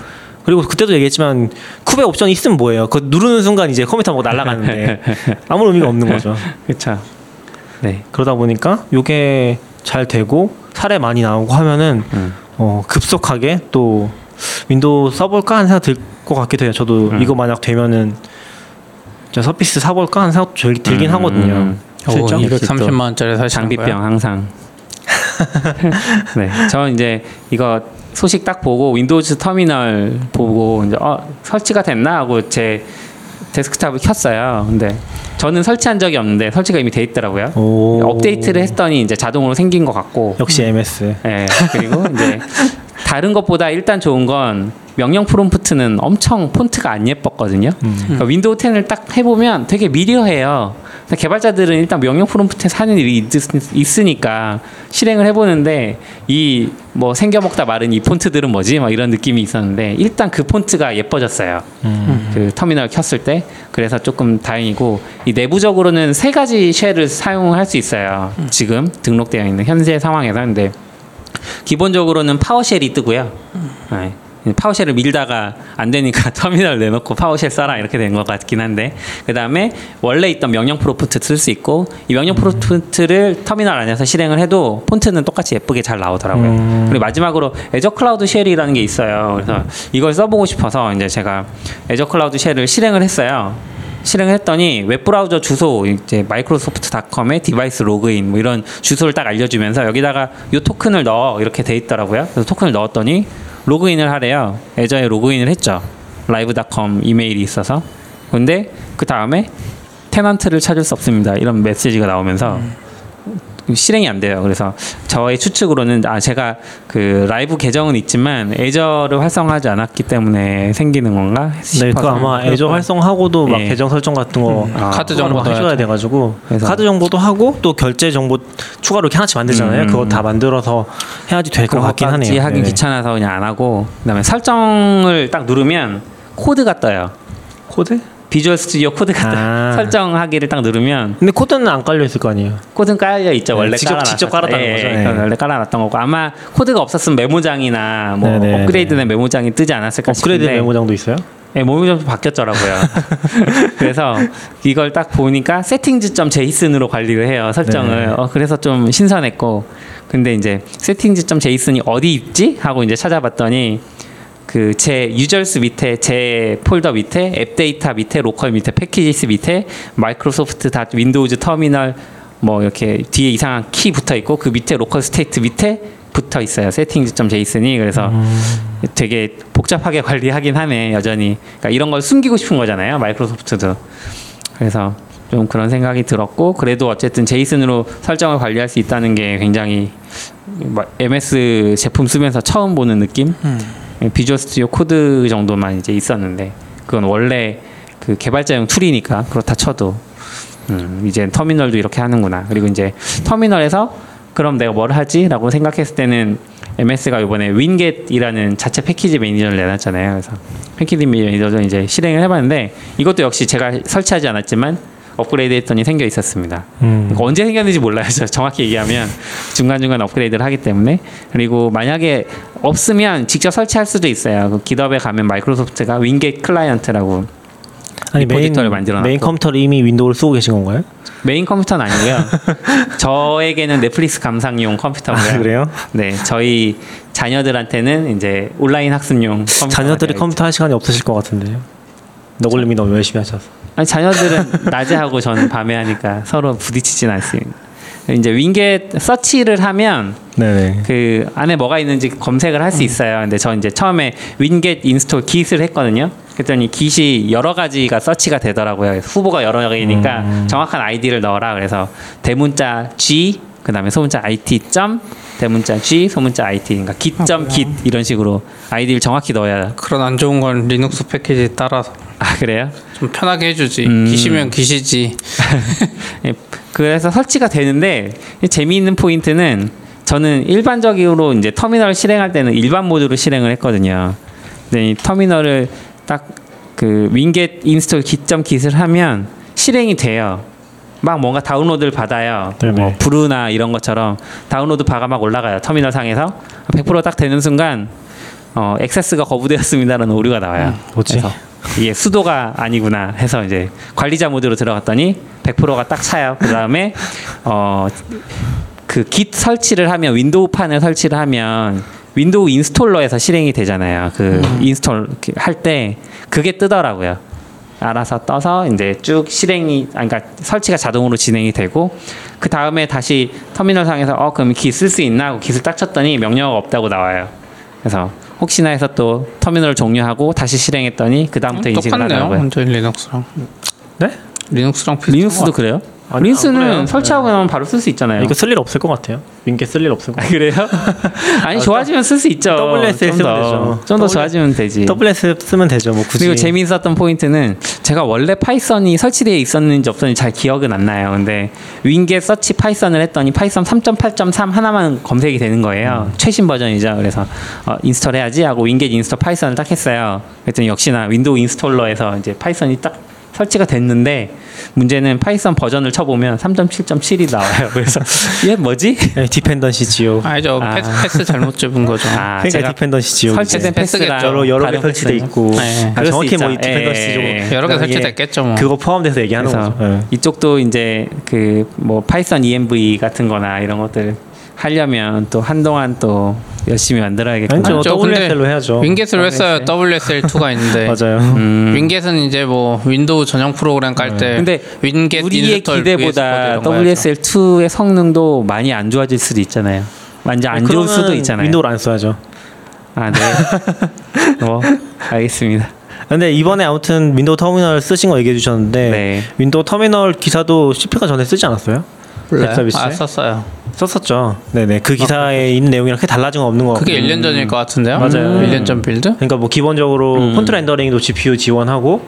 그리고 그때도 얘기했지만 쿠베 옵션이 있으면 뭐예요? 그 누르는 순간 이제 컴퓨터 뭐 날아가는데 아무 의미가 없는 거죠. 그렇죠. 네. 그러다 보니까 요게 잘 되고 사례 많이 나오고 하면은 음. 어, 급속하게 또 윈도우 써볼까 하는 생각 들 것 같기도 해요. 저도 음. 이거 만약 되면은 저 Surface 사볼까 하는 생각 들, 들긴 음, 하거든요. 실적? 230만 원짜리 사시는 장비병? 항상. 네, 저 이제 이거 소식 딱 보고 Windows Terminal 보고 이제 어 설치가 됐나 하고 제 데스크탑을 켰어요. 근데 저는 설치한 적이 없는데 설치가 이미 돼 있더라고요. 오. 업데이트를 했더니 이제 자동으로 생긴 것 같고. 역시 MS. 예, 그리고 이제 다른 것보다 일단 좋은 건 명령 프롬프트는 엄청 폰트가 안 예뻤거든요. 그러니까 윈도우 10을 딱 해보면 되게 미려해요. 근데 개발자들은 일단 명령 프롬프트에 사는 일이 있, 있으니까 실행을 해보는데 이 뭐 생겨먹다 마른 이 폰트들은 뭐지? 막 이런 느낌이 있었는데 일단 그 폰트가 예뻐졌어요. 그 터미널 켰을 때 그래서 조금 다행이고 이 내부적으로는 세 가지 shell을 사용할 수 있어요. 지금 등록되어 있는 현재 상황에서 근데 기본적으로는 PowerShell이 뜨고요. 네. PowerShell을 밀다가 안 되니까 터미널 내놓고 PowerShell 써라 이렇게 된 것 같긴 한데 그 다음에 원래 있던 명령 프롬프트 쓸 수 있고 이 명령 프롬프트를 터미널 안에서 실행을 해도 폰트는 똑같이 예쁘게 잘 나오더라고요. 그리고 마지막으로 Azure Cloud Shell이라는 게 있어요. 그래서 이걸 써보고 싶어서 이제 제가 Azure Cloud Shell을 실행을 했어요. 실행을 했더니 웹브라우저 주소 이제 Microsoft.com에 device login 뭐 이런 주소를 딱 알려주면서 여기다가 요 토큰을 넣어 이렇게 돼 있더라고요. 그래서 토큰을 넣었더니 로그인을 하래요. 애저에 로그인을 했죠. 라이브닷컴 이메일이 있어서. 근데 그 다음에 테넌트를 찾을 수 없습니다. 이런 메시지가 나오면서 실행이 안 돼요. 그래서 저의 추측으로는 아 제가 그 라이브 계정은 있지만 애저를 활성화하지 않았기 때문에 생기는 건가 네, 그 싶어서. 아마 애저 활성하고도 막 예. 계정 설정 같은 거 아, 카드 추가로 정보 해줘야. 돼가지고 그래서- 카드 정보도 하고 또 결제 정보 추가로 이렇게 하나씩 만들잖아요. 음. 그거 다 만들어서 해야지 될 것 같긴 하네요. 하긴 네. 귀찮아서 그냥 안 하고 그다음에 설정을 딱 누르면 코드가 떠요. 코드? Visual Studio Code가. 아. 설정하기를 딱 누르면 근데 코드는 안 깔려 있을 거 아니에요. 코드는 깔려 있죠. 네, 원래 직접- 깔아놨 직접 깔았다는 거죠. 네. 원래 깔아놨던 거고 아마 코드가 없었으면 메모장이나 뭐 네네. 업그레이드된 메모장이 뜨지 않았을까 업그레이드 싶은데 메모장도 있어요? 네, 메모장도 바뀌었더라고요. 그래서 이걸 딱 보니까 settings.json으로 관리를 해요 설정을. 네. 어, 그래서 좀 신선했고 근데 이제 settings.json이 어디 있지 하고 이제 찾아봤더니 그 제 유저스 밑에 제 폴더 밑에 AppData 밑에 Local 밑에 Packages 밑에 Microsoft dot Windows Terminal 뭐 이렇게 뒤에 이상한 키 붙어 있고 그 밑에 LocalState 밑에 붙어 있어요. settings.json이 그래서 되게 복잡하게 관리하긴 하네 여전히. 그러니까 이런 걸 숨기고 싶은 거잖아요 마이크로소프트도. 그래서 좀 그런 생각이 들었고 그래도 어쨌든 JSON으로 설정을 관리할 수 있다는 게 굉장히 뭐 MS 제품 쓰면서 처음 보는 느낌 Visual Studio Code 정도만 이제 있었는데 그건 원래 그 개발자용 툴이니까 그렇다 쳐도 음, 이제 터미널도 이렇게 하는구나 그리고 이제 터미널에서 그럼 내가 뭘 하지라고 생각했을 때는 MS가 이번에 winget이라는 자체 패키지 매니저를 내놨잖아요. 그래서 패키지 매니저를 이제 실행을 해봤는데 이것도 역시 제가 설치하지 않았지만 업그레이드 했더니 생겨 있었습니다. 음. 그러니까 언제 생겼는지 몰라요. 저 정확히 얘기하면 중간중간 업그레이드를 하기 때문에 그리고 만약에 없으면 직접 설치할 수도 있어요. 그 GitHub에 가면 마이크로소프트가 winget 클라이언트라고 아니 메인 repository를 만들어놨고. 메인 컴퓨터를 이미 윈도우를 쓰고 계신 건가요? 메인 컴퓨터는 아니고요. 저에게는 넷플릭스 감상용 컴퓨터고요. 아, 그래요? 네, 저희 자녀들한테는 이제 온라인 학습용 컴퓨터. 자녀들이 컴퓨터 할 시간이 없으실 것 같은데요. 너굴님이 너무 열심히 하셔서. 아니 자녀들은 낮에 하고 저는 밤에 하니까 서로 부딪히진 않습니다. 이제 윈겟 서치를 하면 네네. 그 안에 뭐가 있는지 검색을 할 수 있어요. 근데 저 이제 처음에 winget install git을 했거든요. 그랬더니 깃이 여러 가지가 서치가 되더라고요. 그래서 후보가 여러 개니까 정확한 아이디를 넣어라. 그래서 대문자 G 그다음에 소문자 IT 점 대문자 G 소문자 IT 그러니까 git git 이런 식으로 아이디를 정확히 넣어야 그런 안 좋은 건 리눅스 패키지 따라서 아 그래요? 좀 편하게 해주지. 음. git이면 git이지. 예, 그래서 설치가 되는데 재미있는 포인트는 저는 일반적으로 이제 터미널 실행할 때는 일반 모드로 실행을 했거든요. 근데 이 터미널을 딱 그 winget install git점 git을 하면 실행이 돼요. 막 뭔가 다운로드를 받아요. 네네. 뭐 brew나 이런 것처럼 다운로드 바가 막 올라가요. 터미널 상에서 100% 딱 되는 순간 어, 액세스가 거부되었습니다라는 오류가 나와요. 뭐지? 그래서 이게 sudo가 아니구나 해서 이제 관리자 모드로 들어갔더니 100%가 딱 차요. 그 다음에 어 그 git 설치를 하면 윈도우 판을 설치를 하면 윈도우 installer에서 실행이 되잖아요. 그 install 할 때 그게 뜨더라고요. 알아서 떠서 이제 쭉 실행이 아 그러니까 설치가 자동으로 진행이 되고 그 다음에 다시 터미널 상에서 어 그럼 git 쓸 수 있나 하고 git을 딱 쳤더니 명령어가 없다고 나와요. 그래서 혹시나 해서 또 터미널 종료하고 다시 실행했더니 그 다음부터 인식을 똑같네요. 하더라고요. 완전 리눅스랑. 네? 리눅스랑 비슷한 리눅스도 것 그래요? 아니, 그래요. 설치하고 나면 바로 쓸 수 있잖아요. 이거 쓸 일 없을 것 같아요. winget 쓸 일 없을 것 아, 같아요. 그래요? 아니 좋아지면 쓸 수 있죠. WSL 좀 쓰면 더. 되죠. 좀 더 좋아지면 되지. WS 쓰면 되죠. 뭐 굳이. 그리고 재미있었던 포인트는 제가 원래 파이썬이 설치되어 있었는지 없었는지 잘 기억은 안 나요. 근데 winget search python을 했더니 파이썬 3.8.3 하나만 검색이 되는 거예요. 최신 버전이죠. 그래서 어, install 해야지 하고 winget install python을 딱 했어요. 그랬더니 역시나 윈도우 installer에서 이제 파이썬이 딱 설치가 됐는데 문제는 파이썬 버전을 쳐보면 3.7.7이 나와요. 그래서 얘 뭐지? 네, dependency 지옥. 아니죠. 아. path, path 잘못 잡은 거죠. 아, 그러니까 제가 dependency 지옥. 설치된 path겠죠. path랑 여러 여러 개 설치돼 있고. 네. 아, 정확히 뭐. dependency 예, 지옥. 예, 예. 여러 개 그다음에 설치됐겠죠. 뭐. 그거 포함돼서 얘기하는 거죠. 네. 이쪽도 이제 그 뭐 파이썬 ENV 같은 거나 이런 것들 하려면 또 한동안 또 열심히 만들어야겠구나. 아니죠. WSL로 해야죠. winget을 왜 써요? WSL2가 있는데. 맞아요. 음. winget은 이제 뭐 윈도우 전용 프로그램 깔 때 근데 winget 우리의 기대보다 VS Code 이런 거 해야죠. WSL2의 성능도 많이 안 좋아질 수도 있잖아요. 완전 안 좋을 수도 있잖아요. 윈도우를 안 써야죠. 아, 네. 뭐 알겠습니다. 근데 이번에 아무튼 윈도우 터미널 쓰신 거 얘기해 주셨는데 네. 윈도우 터미널 기사도 CP가 전에 쓰지 않았어요? 몰라요? 웹 서비스? 아 썼어요. 썼었죠. 네네 그 기사에 있는 내용이랑 크게 달라진 건 없는 것 같고. 그게 1년 전일 것 같은데요? 맞아요. 1년 전 빌드? 그러니까 뭐 기본적으로 폰트 렌더링도 GPU 지원하고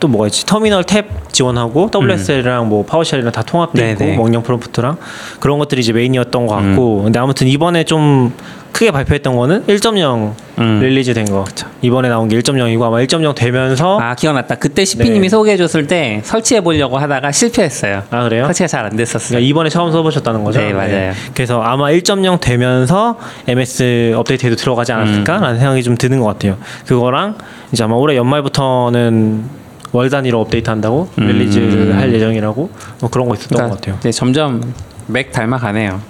또 뭐가 있지 터미널 탭 지원하고 WSL이랑 뭐 PowerShell이랑 다 통합돼 있고 네네. 명령 프롬프트랑 그런 것들이 이제 메인이었던 것 같고 근데 아무튼 이번에 좀 크게 발표했던 거는 1.0 음. release 된 거. 이번에 나온 게 1.0이고 아마 1.0 되면서 아, 아 기억났다. 그때 시피님이 네. 소개해줬을 때 설치해 보려고 하다가 실패했어요. 그래요? 설치가 잘 안 됐었어요. 그러니까 이번에 처음 써보셨다는 거죠? 네, 맞아요. 그래서 아마 1.0 되면서 MS 업데이트에도 들어가지 않았을까라는 생각이 좀 드는 것 같아요. 그거랑 이제 아마 올해 연말부터는 월 단위로 업데이트한다고 음. release를 할 예정이라고 뭐 그런 거 있었던 것 같아요. 네, 점점 맥 닮아가네요.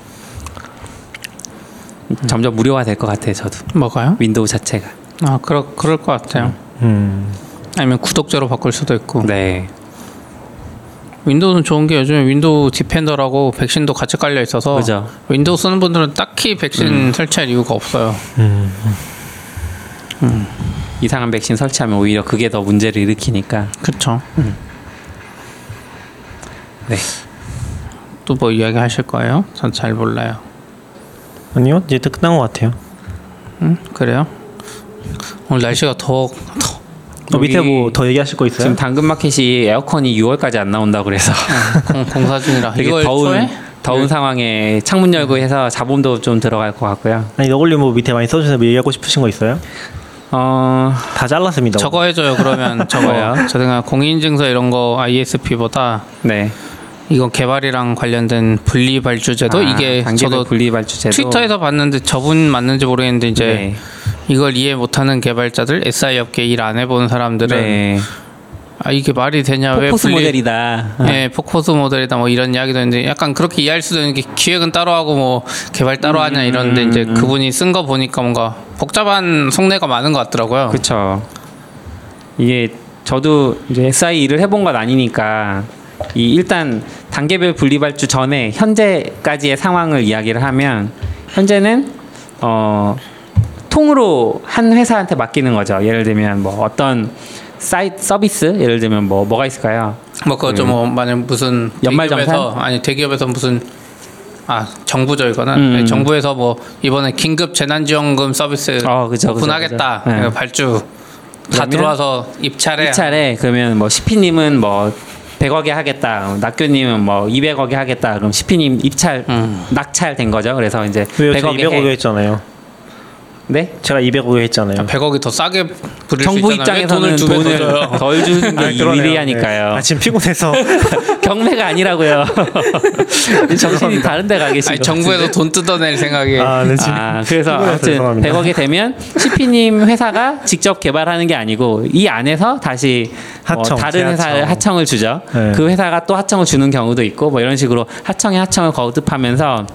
점점 무료화 될 것 같아요. 저도 뭐가요? 윈도우 자체가. 아, 그럴, 그럴 것 같아요. 음. 아니면 구독제로 바꿀 수도 있고. 네. 윈도우는 좋은 게 요즘에 Windows Defender라고 백신도 같이 깔려 있어서 그죠. 윈도우 쓰는 분들은 딱히 백신 설치할 이유가 없어요. 이상한 백신 설치하면 오히려 그게 더 문제를 일으키니까. 그렇죠. 네. 또 뭐 이야기 하실 거예요? 전 잘 몰라요. 아니요, 이제 또 끝난 것 같아요. 음, 그래요? 오늘 날씨가 더, 더 어, 밑에 여기 뭐 더 얘기하실 거 있어요? 지금 당근마켓이 에어컨이 6월까지 안 나온다 그래서 공, 공사 중이라 되게 이걸 더운 초에? 더운 상황에 창문 열고 해서 자본도 좀 들어갈 것 같고요. 아니 너굴님 뭐 밑에 많이 써주셔서 뭐 얘기하고 싶으신 거 있어요? 어 다 잘랐습니다. 저거 해줘요. 그러면 저거요. 저 생각 공인인증서 이런 거 ISP보다 네. 이거 개발이랑 관련된 분리 발주제도 아, 이게 저도 분리 발주제도 트위터에서 봤는데 저분 맞는지 모르겠는데 이제 네. 이걸 이해 못하는 개발자들 SI 업계 일 안 해본 사람들은 네. 아 이게 말이 되냐 왜 포커스 분리 모델이다. 네, 포커스 모델이다 뭐 이런 이야기도 있는데 약간 그렇게 이해할 수도 있는 게 기획은 따로 하고 뭐 개발 따로 하냐 이런데 음, 이제 그분이 쓴 거 보니까 뭔가 복잡한 속내가 많은 것 같더라고요. 그렇죠. 이게 저도 이제 SI 일을 해본 건 아니니까 이 일단 단계별 분리발주 전에 현재까지의 상황을 이야기를 하면 현재는 어 통으로 한 회사한테 맡기는 거죠. 예를 들면 뭐 어떤 사이트 서비스 예를 들면 뭐 뭐가 있을까요? 뭐 그거 좀뭐 만약 무슨 연말정산? 아니 대기업에서 무슨 아 정부죠 이거는 음. 네, 정부에서 뭐 이번에 긴급 재난지원금 서비스 어, 그죠, 그죠, 오픈하겠다 그죠. 네. 발주 다 들어와서 입찰에 입찰에 그러면 뭐 시피님은 뭐 100억에 하겠다. 낙교님은 뭐 200억에 하겠다. 그럼 시피님 입찰 음. 낙찰된 거죠. 그래서 이제 왜요? 제가 100억에 200억에 해. 했잖아요. 네? 제가 200억에 했잖아요. 100억이 더 싸게 부릴 정부 수 있잖아요. 왜 입장에서는 돈을 돈을. 덜 주는 게 아니, 그러네요. 유리하니까요. 네. 아, 지금 피곤해서 경매가 아니라고요. 정신이 다른 데가것 정부에서 돈 뜯어낼 생각에 아, 네, 아, 그래서 아무튼 죄송합니다. 100억이 되면 CP님 회사가 직접 개발하는 게 아니고 이 안에서 다시 뭐 하청, 다른 회사에. 하청을 주죠. 네. 그 회사가 또 하청을 주는 경우도 있고 뭐 이런 식으로 하청에 하청을 거듭하면서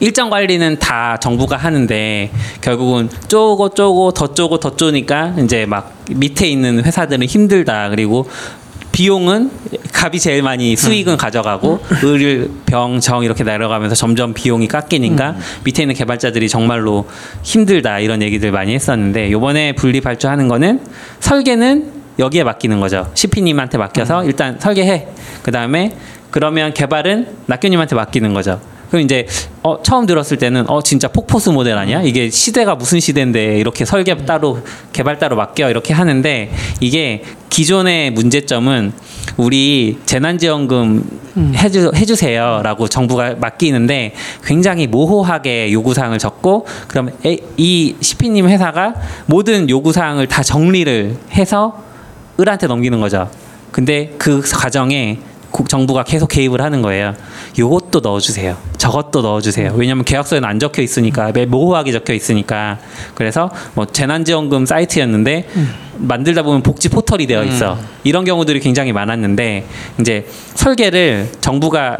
일정 관리는 다 정부가 하는데 결국은 쪼고 쪼고 더 쪼고 더 쪼니까 이제 막 밑에 있는 회사들은 힘들다 그리고 비용은 값이 제일 많이 수익은 가져가고 을, 병, 정 이렇게 내려가면서 점점 비용이 깎이니까 밑에 있는 개발자들이 정말로 힘들다 이런 얘기들 많이 했었는데 요번에 분리 발주하는 거는 설계는 여기에 맡기는 거죠. CP님한테 맡겨서 일단 설계해. 그 다음에 그러면 개발은 낙교님한테 맡기는 거죠. 그럼 이제 어, 처음 들었을 때는 어 진짜 폭포수 모델 아니야? 이게 시대가 무슨 시대인데 이렇게 설계 따로 개발 따로 맡겨 이렇게 하는데 이게 기존의 문제점은 우리 재난지원금 해주, 해주세요라고 정부가 맡기는데 굉장히 모호하게 요구사항을 적고 그럼 에, 이 시피님 회사가 모든 요구사항을 다 정리를 해서 을한테 넘기는 거죠. 근데 그 과정에 국- 정부가 계속 개입을 하는 거예요. 요것도 넣어주세요. 저것도 넣어주세요. 왜냐하면 계약서에는 안 적혀 있으니까 매 모호하게 적혀 있으니까 그래서 뭐 재난지원금 사이트였는데 만들다 보면 복지 포털이 되어 있어. 이런 경우들이 굉장히 많았는데 이제 설계를 정부가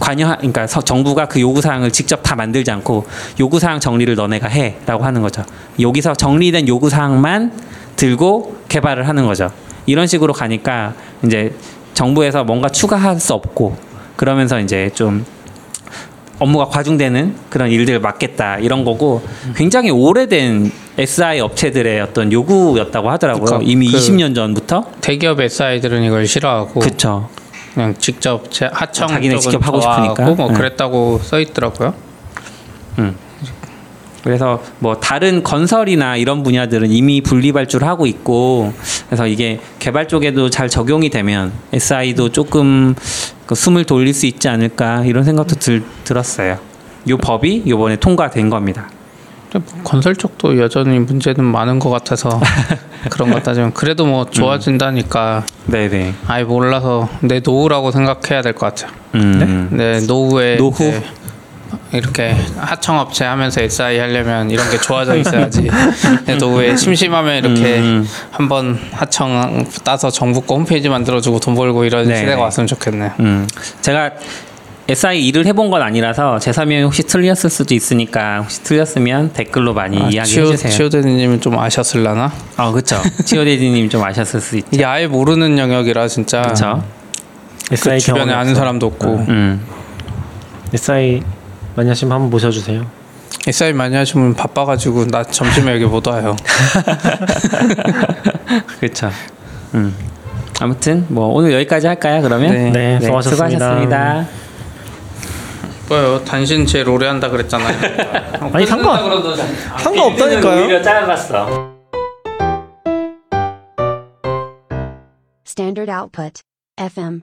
관여 그러니까 서- 정부가 그 요구 사항을 직접 다 만들지 않고 요구 사항 정리를 너네가 해라고 하는 거죠. 여기서 정리된 요구 사항만 들고 개발을 하는 거죠. 이런 식으로 가니까 이제 정부에서 뭔가 추가할 수 없고 그러면서 이제 좀 업무가 과중되는 그런 일들을 막겠다 이런 거고 굉장히 오래된 SI 업체들의 어떤 요구였다고 하더라고요. 그러니까 이미 그- 20년 전부터. 대기업 SI들은 이걸 싫어하고 그렇죠. 그냥 직접 제 하청 자기네 직접 하고 싶으니까. 뭐 네. 그랬다고 써 있더라고요. 그래서 뭐 다른 건설이나 이런 분야들은 이미 분리 발주를 하고 있고 그래서 이게 개발 쪽에도 잘 적용이 되면 SI도 조금 그 숨을 돌릴 수 있지 않을까 이런 생각도 들, 들었어요. 요 법이 요번에 통과된 겁니다. 건설 쪽도 여전히 문제는 많은 것 같아서 그런 것 따지면 그래도 뭐 좋아진다니까 네네. 아예 몰라서 내 노후라고 생각해야 될 것 같아요. 음. 네 노후에 노후? 이렇게 하청업체 하면서 SI 하려면 이런 게 좋아져 있어야지. 내 노후에 심심하면 이렇게 음. 한번 하청 따서 정부 거 홈페이지 만들어주고 돈 벌고 이런 네. 시대가 왔으면 좋겠네요. 음, 제가 SI 일을 해본 건 아니라서 제 설명이 혹시 틀렸을 수도 있으니까 혹시 틀렸으면 댓글로 많이 아, 이야기해 치오 주세요. 치오대님은 좀 아셨을라나? 아, 그렇죠. 치오데디님 좀 아셨을 수 있죠. 이게 아예 모르는 영역이라 진짜 그렇죠. 그 SI 주변에 아는. 사람도 없고 음, SI 많이 하시면 한번 모셔주세요. SI 많이 하시면 바빠가지고 나 점심에 여기 못 와요. 그렇죠. 음. 아무튼 뭐 오늘 여기까지 할까요? 그러면 네. 네, 수고하셨습니다. 수고하셨습니다. 뭐요? 당신 제일 오래 한다 그랬잖아요. 아니, 상관- 상관 없다니까요. 오히려 짧았어. Standard output. FM.